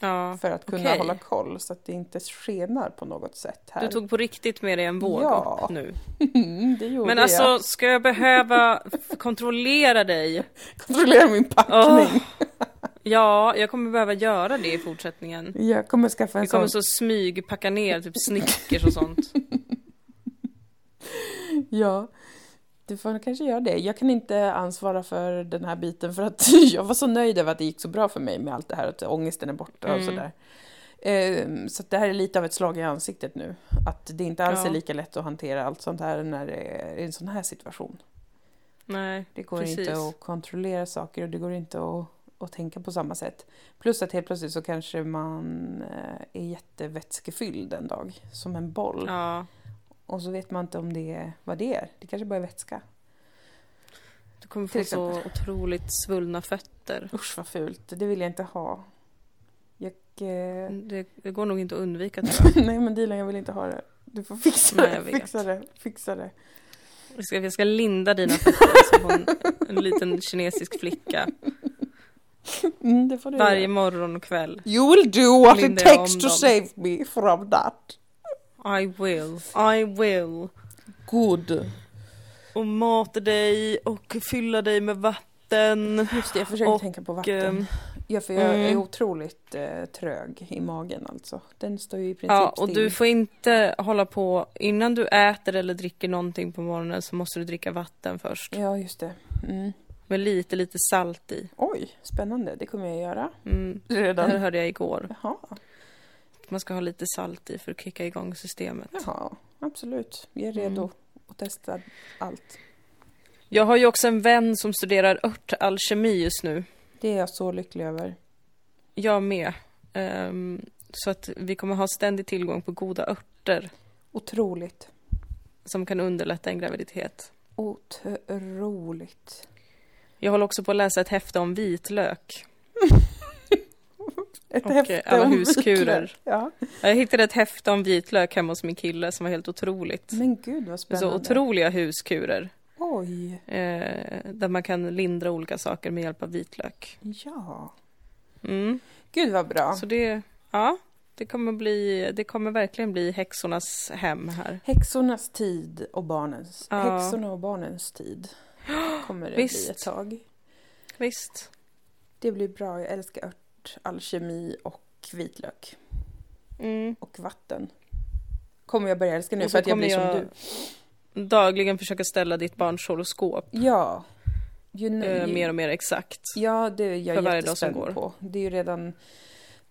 Speaker 2: Ja,
Speaker 1: För att kunna
Speaker 2: okej.
Speaker 1: hålla koll så att det inte skenar på något sätt här.
Speaker 2: Du tog på riktigt med dig en våg
Speaker 1: Ja.
Speaker 2: upp nu.
Speaker 1: Mm, det gjorde
Speaker 2: Men alltså,
Speaker 1: jag.
Speaker 2: ska jag behöva kontrollera dig?
Speaker 1: Kontrollera min packning.
Speaker 2: Ja, jag kommer behöva göra det i fortsättningen.
Speaker 1: Jag kommer skaffa en
Speaker 2: Vi kommer
Speaker 1: sån.
Speaker 2: så smygpacka ner typ Snickers och sånt.
Speaker 1: Ja. Du får kanske göra det. Jag kan inte ansvara för den här biten för att jag var så nöjd över att det gick så bra för mig med allt det här, att ångesten är borta och
Speaker 2: Mm.
Speaker 1: sådär. Ehm, Så det här är lite av ett slag i ansiktet nu. Att det inte alls
Speaker 2: Ja.
Speaker 1: är lika lätt att hantera allt sånt här när det är en sån här situation.
Speaker 2: Nej,
Speaker 1: Det går
Speaker 2: Precis.
Speaker 1: inte att kontrollera saker och det går inte att, att tänka på samma sätt. Plus att helt plötsligt så kanske man eh, är jättevätskefylld en dag, som en boll.
Speaker 2: ja.
Speaker 1: Och så vet man inte om det är vad det är. Det kanske bara är vätska.
Speaker 2: Du kommer få så otroligt svullna fötter.
Speaker 1: Usch vad fult, det vill jag inte ha. Jag... Eh...
Speaker 2: Det, det går nog inte att undvika tror jag.
Speaker 1: Nej men Dilan, jag vill inte ha det. Du får fixa
Speaker 2: Nej,
Speaker 1: det, fixa det, fixa det.
Speaker 2: Jag ska, jag ska linda dina fötter som en, en liten kinesisk flicka.
Speaker 1: Mm,
Speaker 2: Varje
Speaker 1: göra.
Speaker 2: morgon och kväll.
Speaker 1: You will do what it takes to save me from that.
Speaker 2: I will, I will.
Speaker 1: Good.
Speaker 2: Och mata dig och fylla dig med vatten.
Speaker 1: Just det, jag försöker
Speaker 2: Och,
Speaker 1: tänka på
Speaker 2: ehm,
Speaker 1: vatten. Ja, för jag är
Speaker 2: mm.
Speaker 1: otroligt eh, trög i magen alltså. Den står ju i princip
Speaker 2: Ja, och
Speaker 1: still.
Speaker 2: du får inte hålla på, innan du äter eller dricker någonting på morgonen så måste du dricka vatten först.
Speaker 1: Ja, just det. Mm.
Speaker 2: Med lite, lite salt i.
Speaker 1: Oj, spännande. Det kommer jag göra
Speaker 2: Mm. Det här
Speaker 1: redan.
Speaker 2: hörde jag igår.
Speaker 1: Jaha,
Speaker 2: Man ska ha lite salt i för att kicka igång systemet.
Speaker 1: jaha, absolut. Jag är redo
Speaker 2: Mm.
Speaker 1: att testa allt.
Speaker 2: Jag har ju också en vän som studerar örtalkemi just nu.
Speaker 1: Det är jag så lycklig över.
Speaker 2: Jag med. Ehm, så att vi kommer ha ständig tillgång på goda örter
Speaker 1: Otroligt.
Speaker 2: som kan underlätta en graviditet.
Speaker 1: Otroligt.
Speaker 2: Jag håller också på att läsa ett häfte om vitlök.
Speaker 1: Ett
Speaker 2: Och,
Speaker 1: häfte
Speaker 2: alla
Speaker 1: om
Speaker 2: huskurer.
Speaker 1: Ja.
Speaker 2: Jag hittade ett häfte om vitlök hemma hos min kille som var helt otroligt.
Speaker 1: Men gud vad
Speaker 2: Så
Speaker 1: spännande.
Speaker 2: otroliga huskurer.
Speaker 1: Oj,
Speaker 2: Eh, där man kan lindra olika saker med hjälp av vitlök.
Speaker 1: ja.
Speaker 2: Mm.
Speaker 1: Gud vad bra.
Speaker 2: Så det, ja, det kommer, bli, det kommer verkligen bli häxornas hem här.
Speaker 1: Häxornas tid och barnens.
Speaker 2: Ja.
Speaker 1: Häxorna och barnens tid. Kommer det
Speaker 2: Visst.
Speaker 1: bli ett tag.
Speaker 2: Visst.
Speaker 1: Det blir bra. Jag älskar ört, alkemi och vitlök.
Speaker 2: Mm.
Speaker 1: Och vatten. Kommer jag börja älska nu för att jag blir som
Speaker 2: jag-
Speaker 1: du.
Speaker 2: Dagligen försöka ställa ditt barns horoskop
Speaker 1: Ja. You know,
Speaker 2: eh, mer och mer exakt.
Speaker 1: Ja, det är jag
Speaker 2: för varje dag som
Speaker 1: jättespänd
Speaker 2: går.
Speaker 1: på. Det är ju redan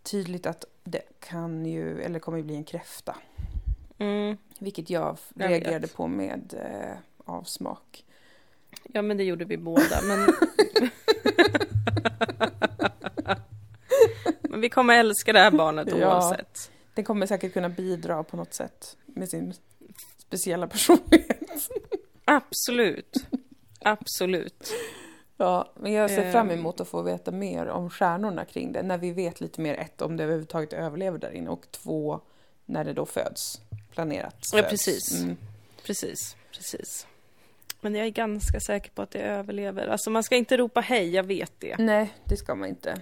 Speaker 1: tydligt att det kan ju, eller kommer ju bli en kräfta.
Speaker 2: Mm.
Speaker 1: Vilket jag
Speaker 2: Jag
Speaker 1: reagerade
Speaker 2: vet.
Speaker 1: på med eh, avsmak.
Speaker 2: Ja, men det gjorde vi båda. Men... vi kommer älska det här barnet
Speaker 1: Ja.
Speaker 2: oavsett.
Speaker 1: Den kommer säkert kunna bidra på något sätt med sin speciella personlighet.
Speaker 2: Absolut. Absolut.
Speaker 1: Ja, men jag ser fram
Speaker 2: Ehm.
Speaker 1: emot att få veta mer om stjärnorna kring det. När vi vet lite mer, ett, om det överhuvudtaget överlever där inne och två, när det då föds. Planerat
Speaker 2: Ja,
Speaker 1: föds.
Speaker 2: precis.
Speaker 1: Mm.
Speaker 2: Precis, precis. Men jag är ganska säker på att det överlever. Alltså man ska inte ropa hej, jag vet det.
Speaker 1: Nej, det ska man inte.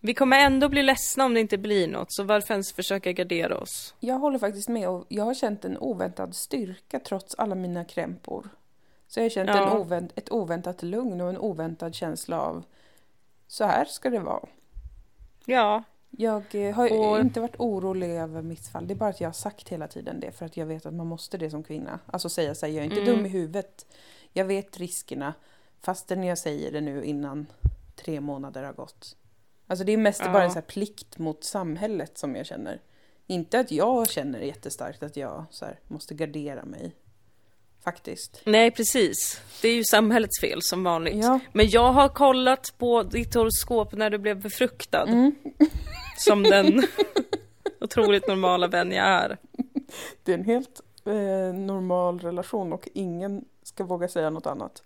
Speaker 2: Vi kommer ändå bli ledsna om det inte blir något, så varför ens försöka gardera oss?
Speaker 1: Jag håller faktiskt med och jag har känt en oväntad styrka trots alla mina krämpor. Så jag har känt
Speaker 2: Ja.
Speaker 1: en ovänt, ett oväntat lugn och en oväntad känsla av så här ska det vara.
Speaker 2: Ja,
Speaker 1: Jag eh, har
Speaker 2: Och-
Speaker 1: inte varit orolig över mitt fall. Det är bara att jag har sagt hela tiden det för att jag vet att man måste det som kvinna. Alltså säga så här, jag är inte
Speaker 2: Mm.
Speaker 1: dum i huvudet. Jag vet riskerna fastän jag säger det nu innan tre månader har gått. Alltså det är mest
Speaker 2: Ja.
Speaker 1: bara en så plikt mot samhället som jag känner. Inte att jag känner jättestarkt att jag så här, måste gardera mig. Faktiskt.
Speaker 2: nej precis. Det är ju samhällets fel som vanligt.
Speaker 1: Ja.
Speaker 2: Men jag har kollat på ditt horoskop när du blev befruktad.
Speaker 1: Mm.
Speaker 2: Som den otroligt normala vän jag är.
Speaker 1: Det är en helt eh, normal relation och ingen ska våga säga något annat.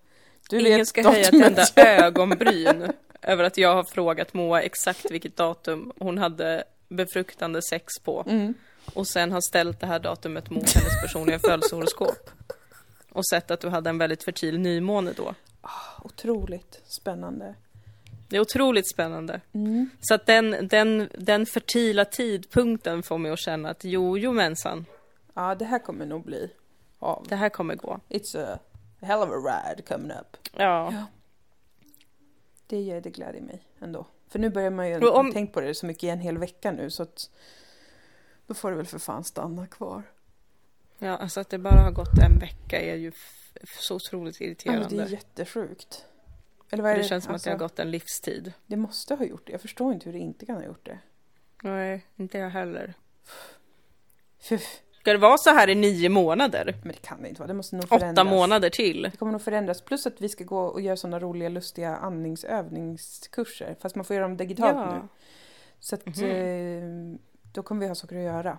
Speaker 1: Du
Speaker 2: Ingen ska höja ett enda ögonbryn över att jag har frågat Moa exakt vilket datum hon hade befruktande sex på.
Speaker 1: Mm.
Speaker 2: Och sen har ställt det här datumet mot hennes personliga födelsehoroskop. Och sett att du hade en väldigt fertil nymåne då.
Speaker 1: Otroligt spännande.
Speaker 2: Det är otroligt spännande.
Speaker 1: Mm.
Speaker 2: Så att den, den, den fertila tidpunkten får mig att känna att jo, jo mensan,
Speaker 1: Ja, det här kommer nog bli av.
Speaker 2: det här kommer gå.
Speaker 1: It's a hell of a ride coming up.
Speaker 2: Ja.
Speaker 1: Det gör det gläder mig ändå. För nu börjar man ju
Speaker 2: om-
Speaker 1: tänkt på det så mycket i en hel vecka nu så att då får det väl för fan stanna kvar.
Speaker 2: ja, alltså att det bara har gått en vecka är ju så otroligt
Speaker 1: Ja,
Speaker 2: irriterande.
Speaker 1: det är jättesjukt. Eller vad är
Speaker 2: det,
Speaker 1: det?
Speaker 2: känns som
Speaker 1: Alltså,
Speaker 2: att det har gått en livstid.
Speaker 1: Det måste ha gjort det. Jag förstår inte hur det inte kan ha gjort det.
Speaker 2: Nej, inte jag heller.
Speaker 1: Fyff.
Speaker 2: Ska det vara så här i nio månader?
Speaker 1: Men det kan det inte vara. Det måste nog förändras.
Speaker 2: Åtta månader till?
Speaker 1: Det kommer nog förändras. Plus att vi ska gå och göra sådana roliga lustiga andningsövningskurser. Fast man får göra dem digitalt
Speaker 2: Ja.
Speaker 1: nu. Så att eh, då kommer vi ha saker att göra.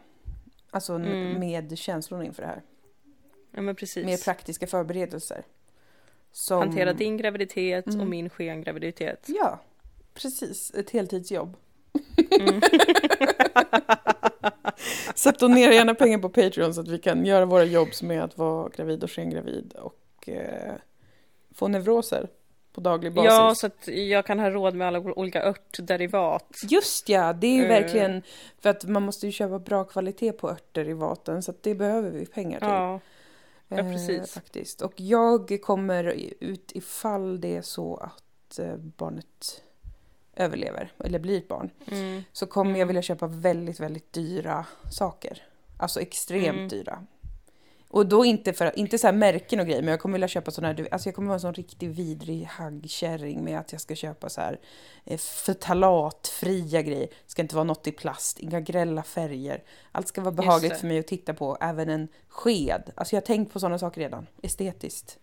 Speaker 1: Alltså
Speaker 2: Mm.
Speaker 1: med känslorna inför det här.
Speaker 2: Ja, men precis.
Speaker 1: Mer praktiska förberedelser. Som...
Speaker 2: Hantera din graviditet och
Speaker 1: Mm.
Speaker 2: min skengraviditet.
Speaker 1: Ja, precis. Ett heltidsjobb.
Speaker 2: Mm.
Speaker 1: donera gärna pengar på Patreon så att vi kan göra våra jobb som är att vara gravid och skengravid och eh, få neuroser på daglig basis.
Speaker 2: Ja, så att jag kan ha råd med alla olika örtderivat.
Speaker 1: Just ja, det är ju
Speaker 2: Eh.
Speaker 1: verkligen för att man måste ju köpa bra kvalitet på örter i vaten så att det behöver vi pengar till.
Speaker 2: Ja, ja,
Speaker 1: Eh,
Speaker 2: precis.
Speaker 1: faktiskt. Och jag kommer ut ifall det är så att eh, barnet överlever eller blir ett barn
Speaker 2: mm.
Speaker 1: så kommer jag
Speaker 2: Mm.
Speaker 1: vilja köpa väldigt, väldigt dyra saker. Alltså extremt
Speaker 2: Mm.
Speaker 1: dyra. Och då inte för inte så här märken och grejer, men jag kommer vilja köpa sådana här, alltså jag kommer vara en sån riktig vidrig haggkärring med att jag ska köpa så här eh, ftalatfria grejer. Det ska inte vara något i plast, inga grälla färger. Allt ska vara behagligt för mig att titta på, även en sked. Alltså jag har tänkt på sådana saker redan, estetiskt.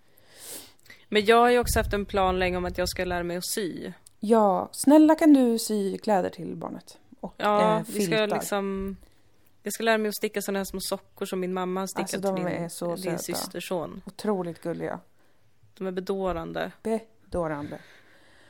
Speaker 2: Men jag har ju också haft en plan länge om att jag ska lära mig att sy.
Speaker 1: Ja, snälla kan du sy kläder till barnet? Och
Speaker 2: Ja,
Speaker 1: eh,
Speaker 2: vi
Speaker 1: filtar.
Speaker 2: ska liksom... Jag ska lära mig att sticka sådana här små sockor som min mamma har stickat
Speaker 1: Alltså, de
Speaker 2: till din,
Speaker 1: är så
Speaker 2: din systerson.
Speaker 1: Otroligt gulliga.
Speaker 2: De är bedårande.
Speaker 1: Bedårande.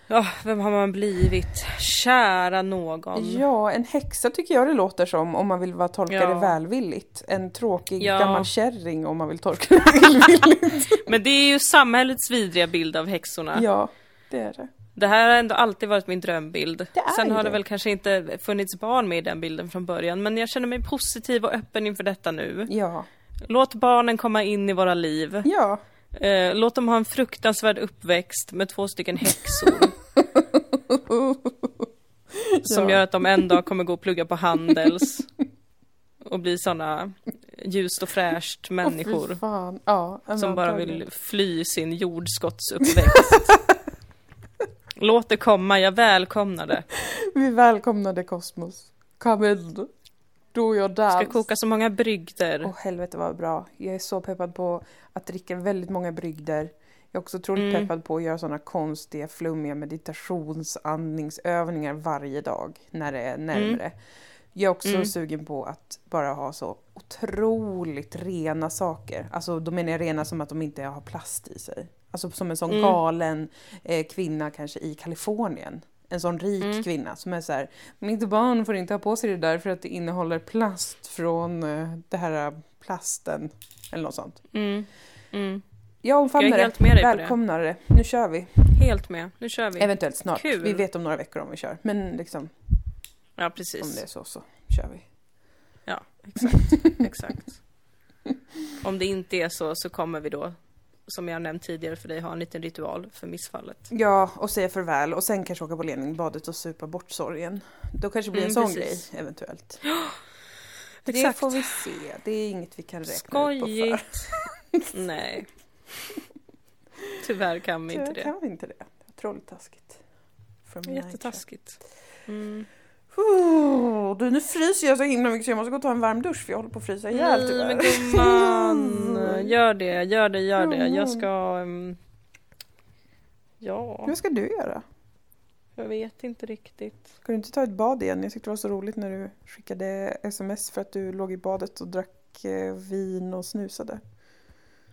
Speaker 2: Ja, vem har man blivit? Kära någon.
Speaker 1: Ja, en häxa tycker jag det låter som om man vill vara tolka
Speaker 2: Ja.
Speaker 1: det välvilligt. En tråkig
Speaker 2: Ja.
Speaker 1: gammal kärring om man vill tolka det välvilligt.
Speaker 2: Men det är ju samhällets vidriga bild av häxorna.
Speaker 1: ja, det är det.
Speaker 2: Det här har ändå alltid varit min drömbild. Sen har det väl kanske inte funnits barn med i den bilden från början, men jag känner mig positiv och öppen inför detta nu.
Speaker 1: Ja,
Speaker 2: Låt barnen komma in i våra liv.
Speaker 1: ja.
Speaker 2: Eh, låt dem ha en fruktansvärd uppväxt med två stycken häxor. Som
Speaker 1: Ja.
Speaker 2: gör att de en dag kommer gå och plugga på Handels. Och bli såna ljust och fräscht människor.
Speaker 1: fan. Ja,
Speaker 2: som bara vill fly sin jordskottsuppväxt. Låt det komma, jag välkomnar det.
Speaker 1: Vi välkomnade Kosmos. Come in. Do your dance.
Speaker 2: Ska koka så många brygder.
Speaker 1: Åh helvete vad bra. Jag är så peppad på att dricka väldigt många brygder. Jag är också otroligt
Speaker 2: Mm.
Speaker 1: peppad på att göra sådana konstiga, flummiga meditationsandningsövningar varje dag när det är närmre. Jag är också
Speaker 2: Mm.
Speaker 1: sugen på att bara ha så otroligt rena saker. Alltså då menar jag rena som att de inte har plast i sig. Alltså som en sån
Speaker 2: Mm.
Speaker 1: galen eh, kvinna kanske i Kalifornien. En sån rik
Speaker 2: Mm.
Speaker 1: kvinna som är så här, mitt barn får inte ha på sig det där för att det innehåller plast från eh, det här eh, plasten. Eller något sånt.
Speaker 2: Mm. Mm.
Speaker 1: Jag omfamnar
Speaker 2: Jag är helt
Speaker 1: det,
Speaker 2: med det.
Speaker 1: välkomnar det. Nu kör vi.
Speaker 2: Helt med, nu kör vi.
Speaker 1: Eventuellt snart.
Speaker 2: Kul.
Speaker 1: Vi vet om några veckor om vi kör. Men liksom,
Speaker 2: Ja,
Speaker 1: om
Speaker 2: precis.
Speaker 1: det är så så kör vi.
Speaker 2: Ja, exakt. exakt. Om det inte är så, så kommer vi då, som jag nämnt tidigare för dig, ha en liten ritual för missfallet.
Speaker 1: Ja, och säga farväl och sen kanske åka på Leningbadet och supa bort sorgen. Då kanske det blir en
Speaker 2: Mm,
Speaker 1: sån
Speaker 2: precis.
Speaker 1: grej, eventuellt. Det
Speaker 2: Exakt.
Speaker 1: får vi se. Det är inget vi kan räkna ut på för.
Speaker 2: Skojigt. Nej. Tyvärr kan vi inte
Speaker 1: Tyvärr
Speaker 2: det.
Speaker 1: kan vi inte det. Otroligt taskigt. From nature.
Speaker 2: Jättetaskigt. Mm.
Speaker 1: Oh, du, nu fryser jag så himla mycket så jag måste gå och ta en varm dusch för jag håller på att frysa ihjäl
Speaker 2: Nej
Speaker 1: tyvärr.
Speaker 2: men gumman, gör det, gör det, gör det. Jag ska... ehm, ja,
Speaker 1: Vad ska du göra?
Speaker 2: jag vet inte riktigt.
Speaker 1: Ska du inte ta ett bad igen? Jag tyckte det var så roligt när du skickade sms för att du låg i badet och drack eh, vin och snusade.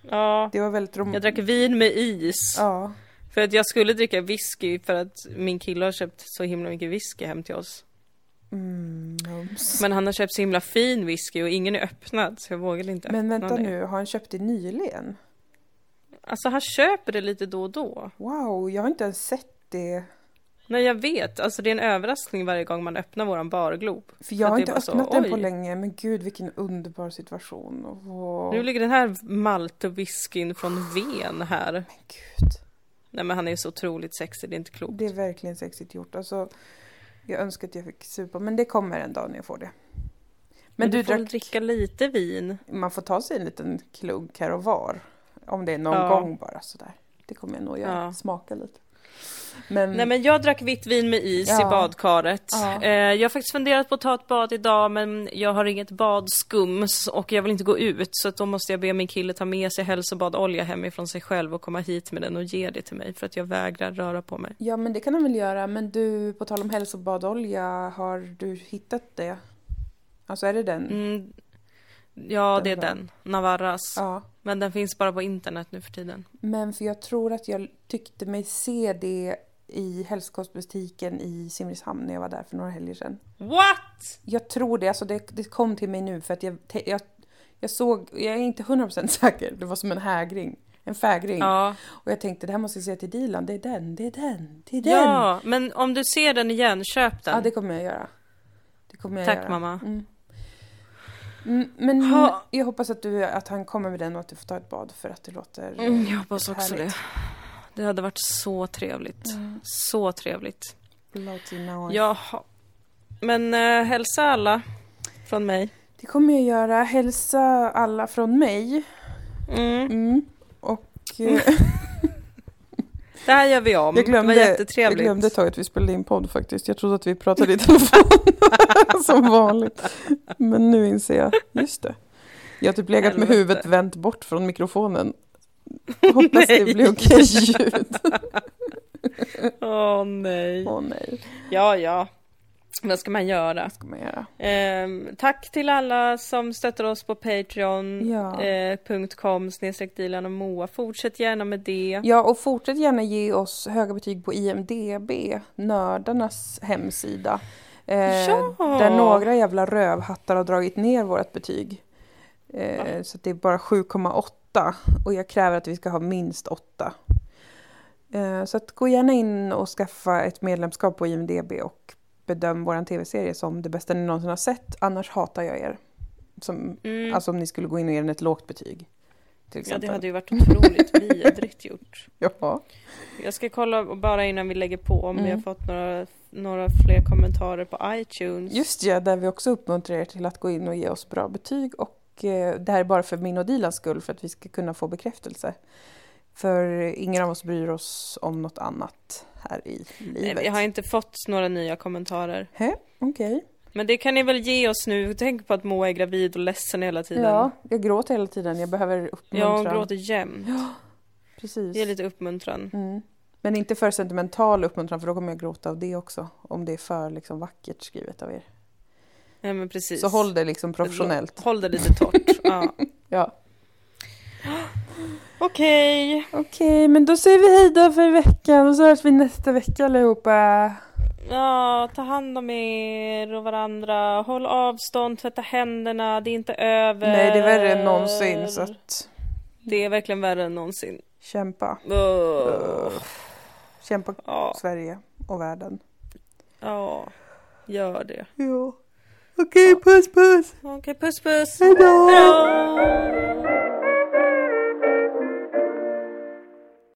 Speaker 2: Ja,
Speaker 1: Det var väldigt romantiskt.
Speaker 2: jag drack vin med is.
Speaker 1: Ja.
Speaker 2: För att jag skulle dricka whisky för att min kille har köpt så himla mycket whisky hem till oss.
Speaker 1: Mm.
Speaker 2: Men han har köpt så himla fin whisky och ingen är öppnad så jag vågade inte
Speaker 1: Men vänta
Speaker 2: det.
Speaker 1: nu, har han köpt det nyligen?
Speaker 2: Alltså han köper det lite då och då.
Speaker 1: Wow, jag har inte ens sett det.
Speaker 2: Nej jag vet, alltså det är en överraskning varje gång man öppnar våran barglob.
Speaker 1: För jag har inte
Speaker 2: var så,
Speaker 1: öppnat den på länge. Men gud vilken underbar situation. Och...
Speaker 2: Nu ligger den här malt och whiskyn från Ven här.
Speaker 1: Men gud,
Speaker 2: Nej men han är så otroligt sexig, det är inte klokt.
Speaker 1: det är verkligen sexigt gjort. Alltså, jag önskar att jag fick supa, men det kommer en dag när jag får det. Men,
Speaker 2: Men,
Speaker 1: du,
Speaker 2: du får
Speaker 1: drack,
Speaker 2: dricka lite vin.
Speaker 1: man får ta sig en liten klunk här och var. Om det är någon
Speaker 2: Ja.
Speaker 1: gång bara sådär. Det kommer jag nog göra,
Speaker 2: Ja.
Speaker 1: smaka lite. Men,
Speaker 2: Nej men jag drack vitt vin med is
Speaker 1: Ja.
Speaker 2: i badkaret.
Speaker 1: Ja.
Speaker 2: Eh, jag har faktiskt funderat på att ta ett bad idag men jag har inget badskum och jag vill inte gå ut så då måste jag be min kille ta med sig hälsobadolja hemifrån sig själv och komma hit med den och ge det till mig för att jag vägrar röra på mig.
Speaker 1: Ja men det kan han väl göra. Men du, på tal om hälsobadolja, har du hittat det? Alltså är det den?
Speaker 2: Mm, ja det är
Speaker 1: Den
Speaker 2: den, Navarras.
Speaker 1: Ja.
Speaker 2: Men den finns bara på internet nu för tiden.
Speaker 1: Men för jag tror att jag tyckte mig se det i hälsokostbutiken i Simrishamn när jag var där för några helger sedan.
Speaker 2: What?
Speaker 1: Jag tror det, alltså det, det kom till mig nu för att jag, jag, jag såg, jag är inte 100% säker, det var som en hägring, en fägring.
Speaker 2: Ja.
Speaker 1: Och jag tänkte det här måste jag säga till Dilan, det är den, det är den, det är den.
Speaker 2: ja, men om du ser den igen, köp den.
Speaker 1: Ja, det kommer jag göra. Det kommer jag
Speaker 2: Tack,
Speaker 1: göra.
Speaker 2: mamma.
Speaker 1: Mm. Mm, men
Speaker 2: Ha.
Speaker 1: jag hoppas att, du, att han kommer med den och att du får ta ett bad för att det låter
Speaker 2: Mm,
Speaker 1: eh,
Speaker 2: jag hoppas också
Speaker 1: härligt.
Speaker 2: det. Det hade varit så trevligt.
Speaker 1: Mm.
Speaker 2: Så trevligt.
Speaker 1: Bloody.
Speaker 2: Jaha. Men äh, hälsa alla från mig.
Speaker 1: Det kommer jag göra. Hälsa alla från mig.
Speaker 2: Mm.
Speaker 1: Mm. Och eh,
Speaker 2: Det här gör vi om.
Speaker 1: jag, glömde,
Speaker 2: det var
Speaker 1: jag
Speaker 2: jättetrevligt.
Speaker 1: glömde ett tag att vi spelade in podd faktiskt. Jag trodde att vi pratade i telefon som vanligt. Men nu inser jag, just det. Jag har typ legat med
Speaker 2: Helvete.
Speaker 1: huvudet vänt bort från mikrofonen. Hoppas det blir okej ljud.
Speaker 2: Åh nej.
Speaker 1: Åh nej.
Speaker 2: Ja, ja. Vad ska man göra?
Speaker 1: ska man göra.
Speaker 2: Ehm, tack till alla som stöttar oss på Patreon.
Speaker 1: Ja.
Speaker 2: Eh, snedstreck Dilan och Moa. Fortsätt gärna med det.
Speaker 1: Ja, och fortsätt gärna ge oss höga betyg på IMDB, nördarnas hemsida. Eh,
Speaker 2: Ja!
Speaker 1: Där några jävla rövhattar har dragit ner vårt betyg. Eh, så att det är bara 7,8 och jag kräver att vi ska ha minst 8. Eh, så att gå gärna in och skaffa ett medlemskap på IMDB och bedöm vår tv-serie som det bästa ni någonsin har sett. Annars hatar jag er. Som,
Speaker 2: Mm.
Speaker 1: Alltså om ni skulle gå in och ge den ett lågt betyg. Till
Speaker 2: ja, det hade ju varit otroligt vidrigt gjort.
Speaker 1: Ja.
Speaker 2: Jag ska kolla bara innan vi lägger på om vi
Speaker 1: Mm.
Speaker 2: har fått några, några fler kommentarer på iTunes.
Speaker 1: Just ja, där vi också uppmuntrar er till att gå in och ge oss bra betyg. Och eh, det här är bara för min och Dilans skull, för att vi ska kunna få bekräftelse. För ingen av oss bryr oss om något annat här i
Speaker 2: Nej,
Speaker 1: livet.
Speaker 2: vi har inte fått några nya kommentarer.
Speaker 1: Hä? Okej.
Speaker 2: Men det kan ni väl ge oss nu. Tänk på att Moa är gravid och ledsen hela tiden.
Speaker 1: Ja, jag gråter hela tiden. Jag behöver uppmuntran.
Speaker 2: Jag gråter jämt.
Speaker 1: Precis.
Speaker 2: Det är lite uppmuntran.
Speaker 1: Mm. Men inte för sentimental uppmuntran, för då kommer jag gråta av det också. Om det är för liksom, vackert skrivet av er.
Speaker 2: Ja men precis.
Speaker 1: Så håll det liksom professionellt.
Speaker 2: Håll det lite torrt. ja.
Speaker 1: Ja.
Speaker 2: Okej.
Speaker 1: Okej, men då säger vi hej då för veckan och så hörs vi nästa vecka allihopa.
Speaker 2: Ja, ta hand om er och varandra. Håll avstånd, tvätta händerna. Det är inte över.
Speaker 1: Nej, det är värre än någonsin så att
Speaker 2: Det är verkligen värre än någonsin.
Speaker 1: kämpa.
Speaker 2: Ugh.
Speaker 1: Kämpa
Speaker 2: Ja,
Speaker 1: Sverige och världen.
Speaker 2: ja. Gör det.
Speaker 1: Ja. Okej, puss puss!
Speaker 2: Okej, puss puss.
Speaker 1: Hej då!
Speaker 2: Hej då!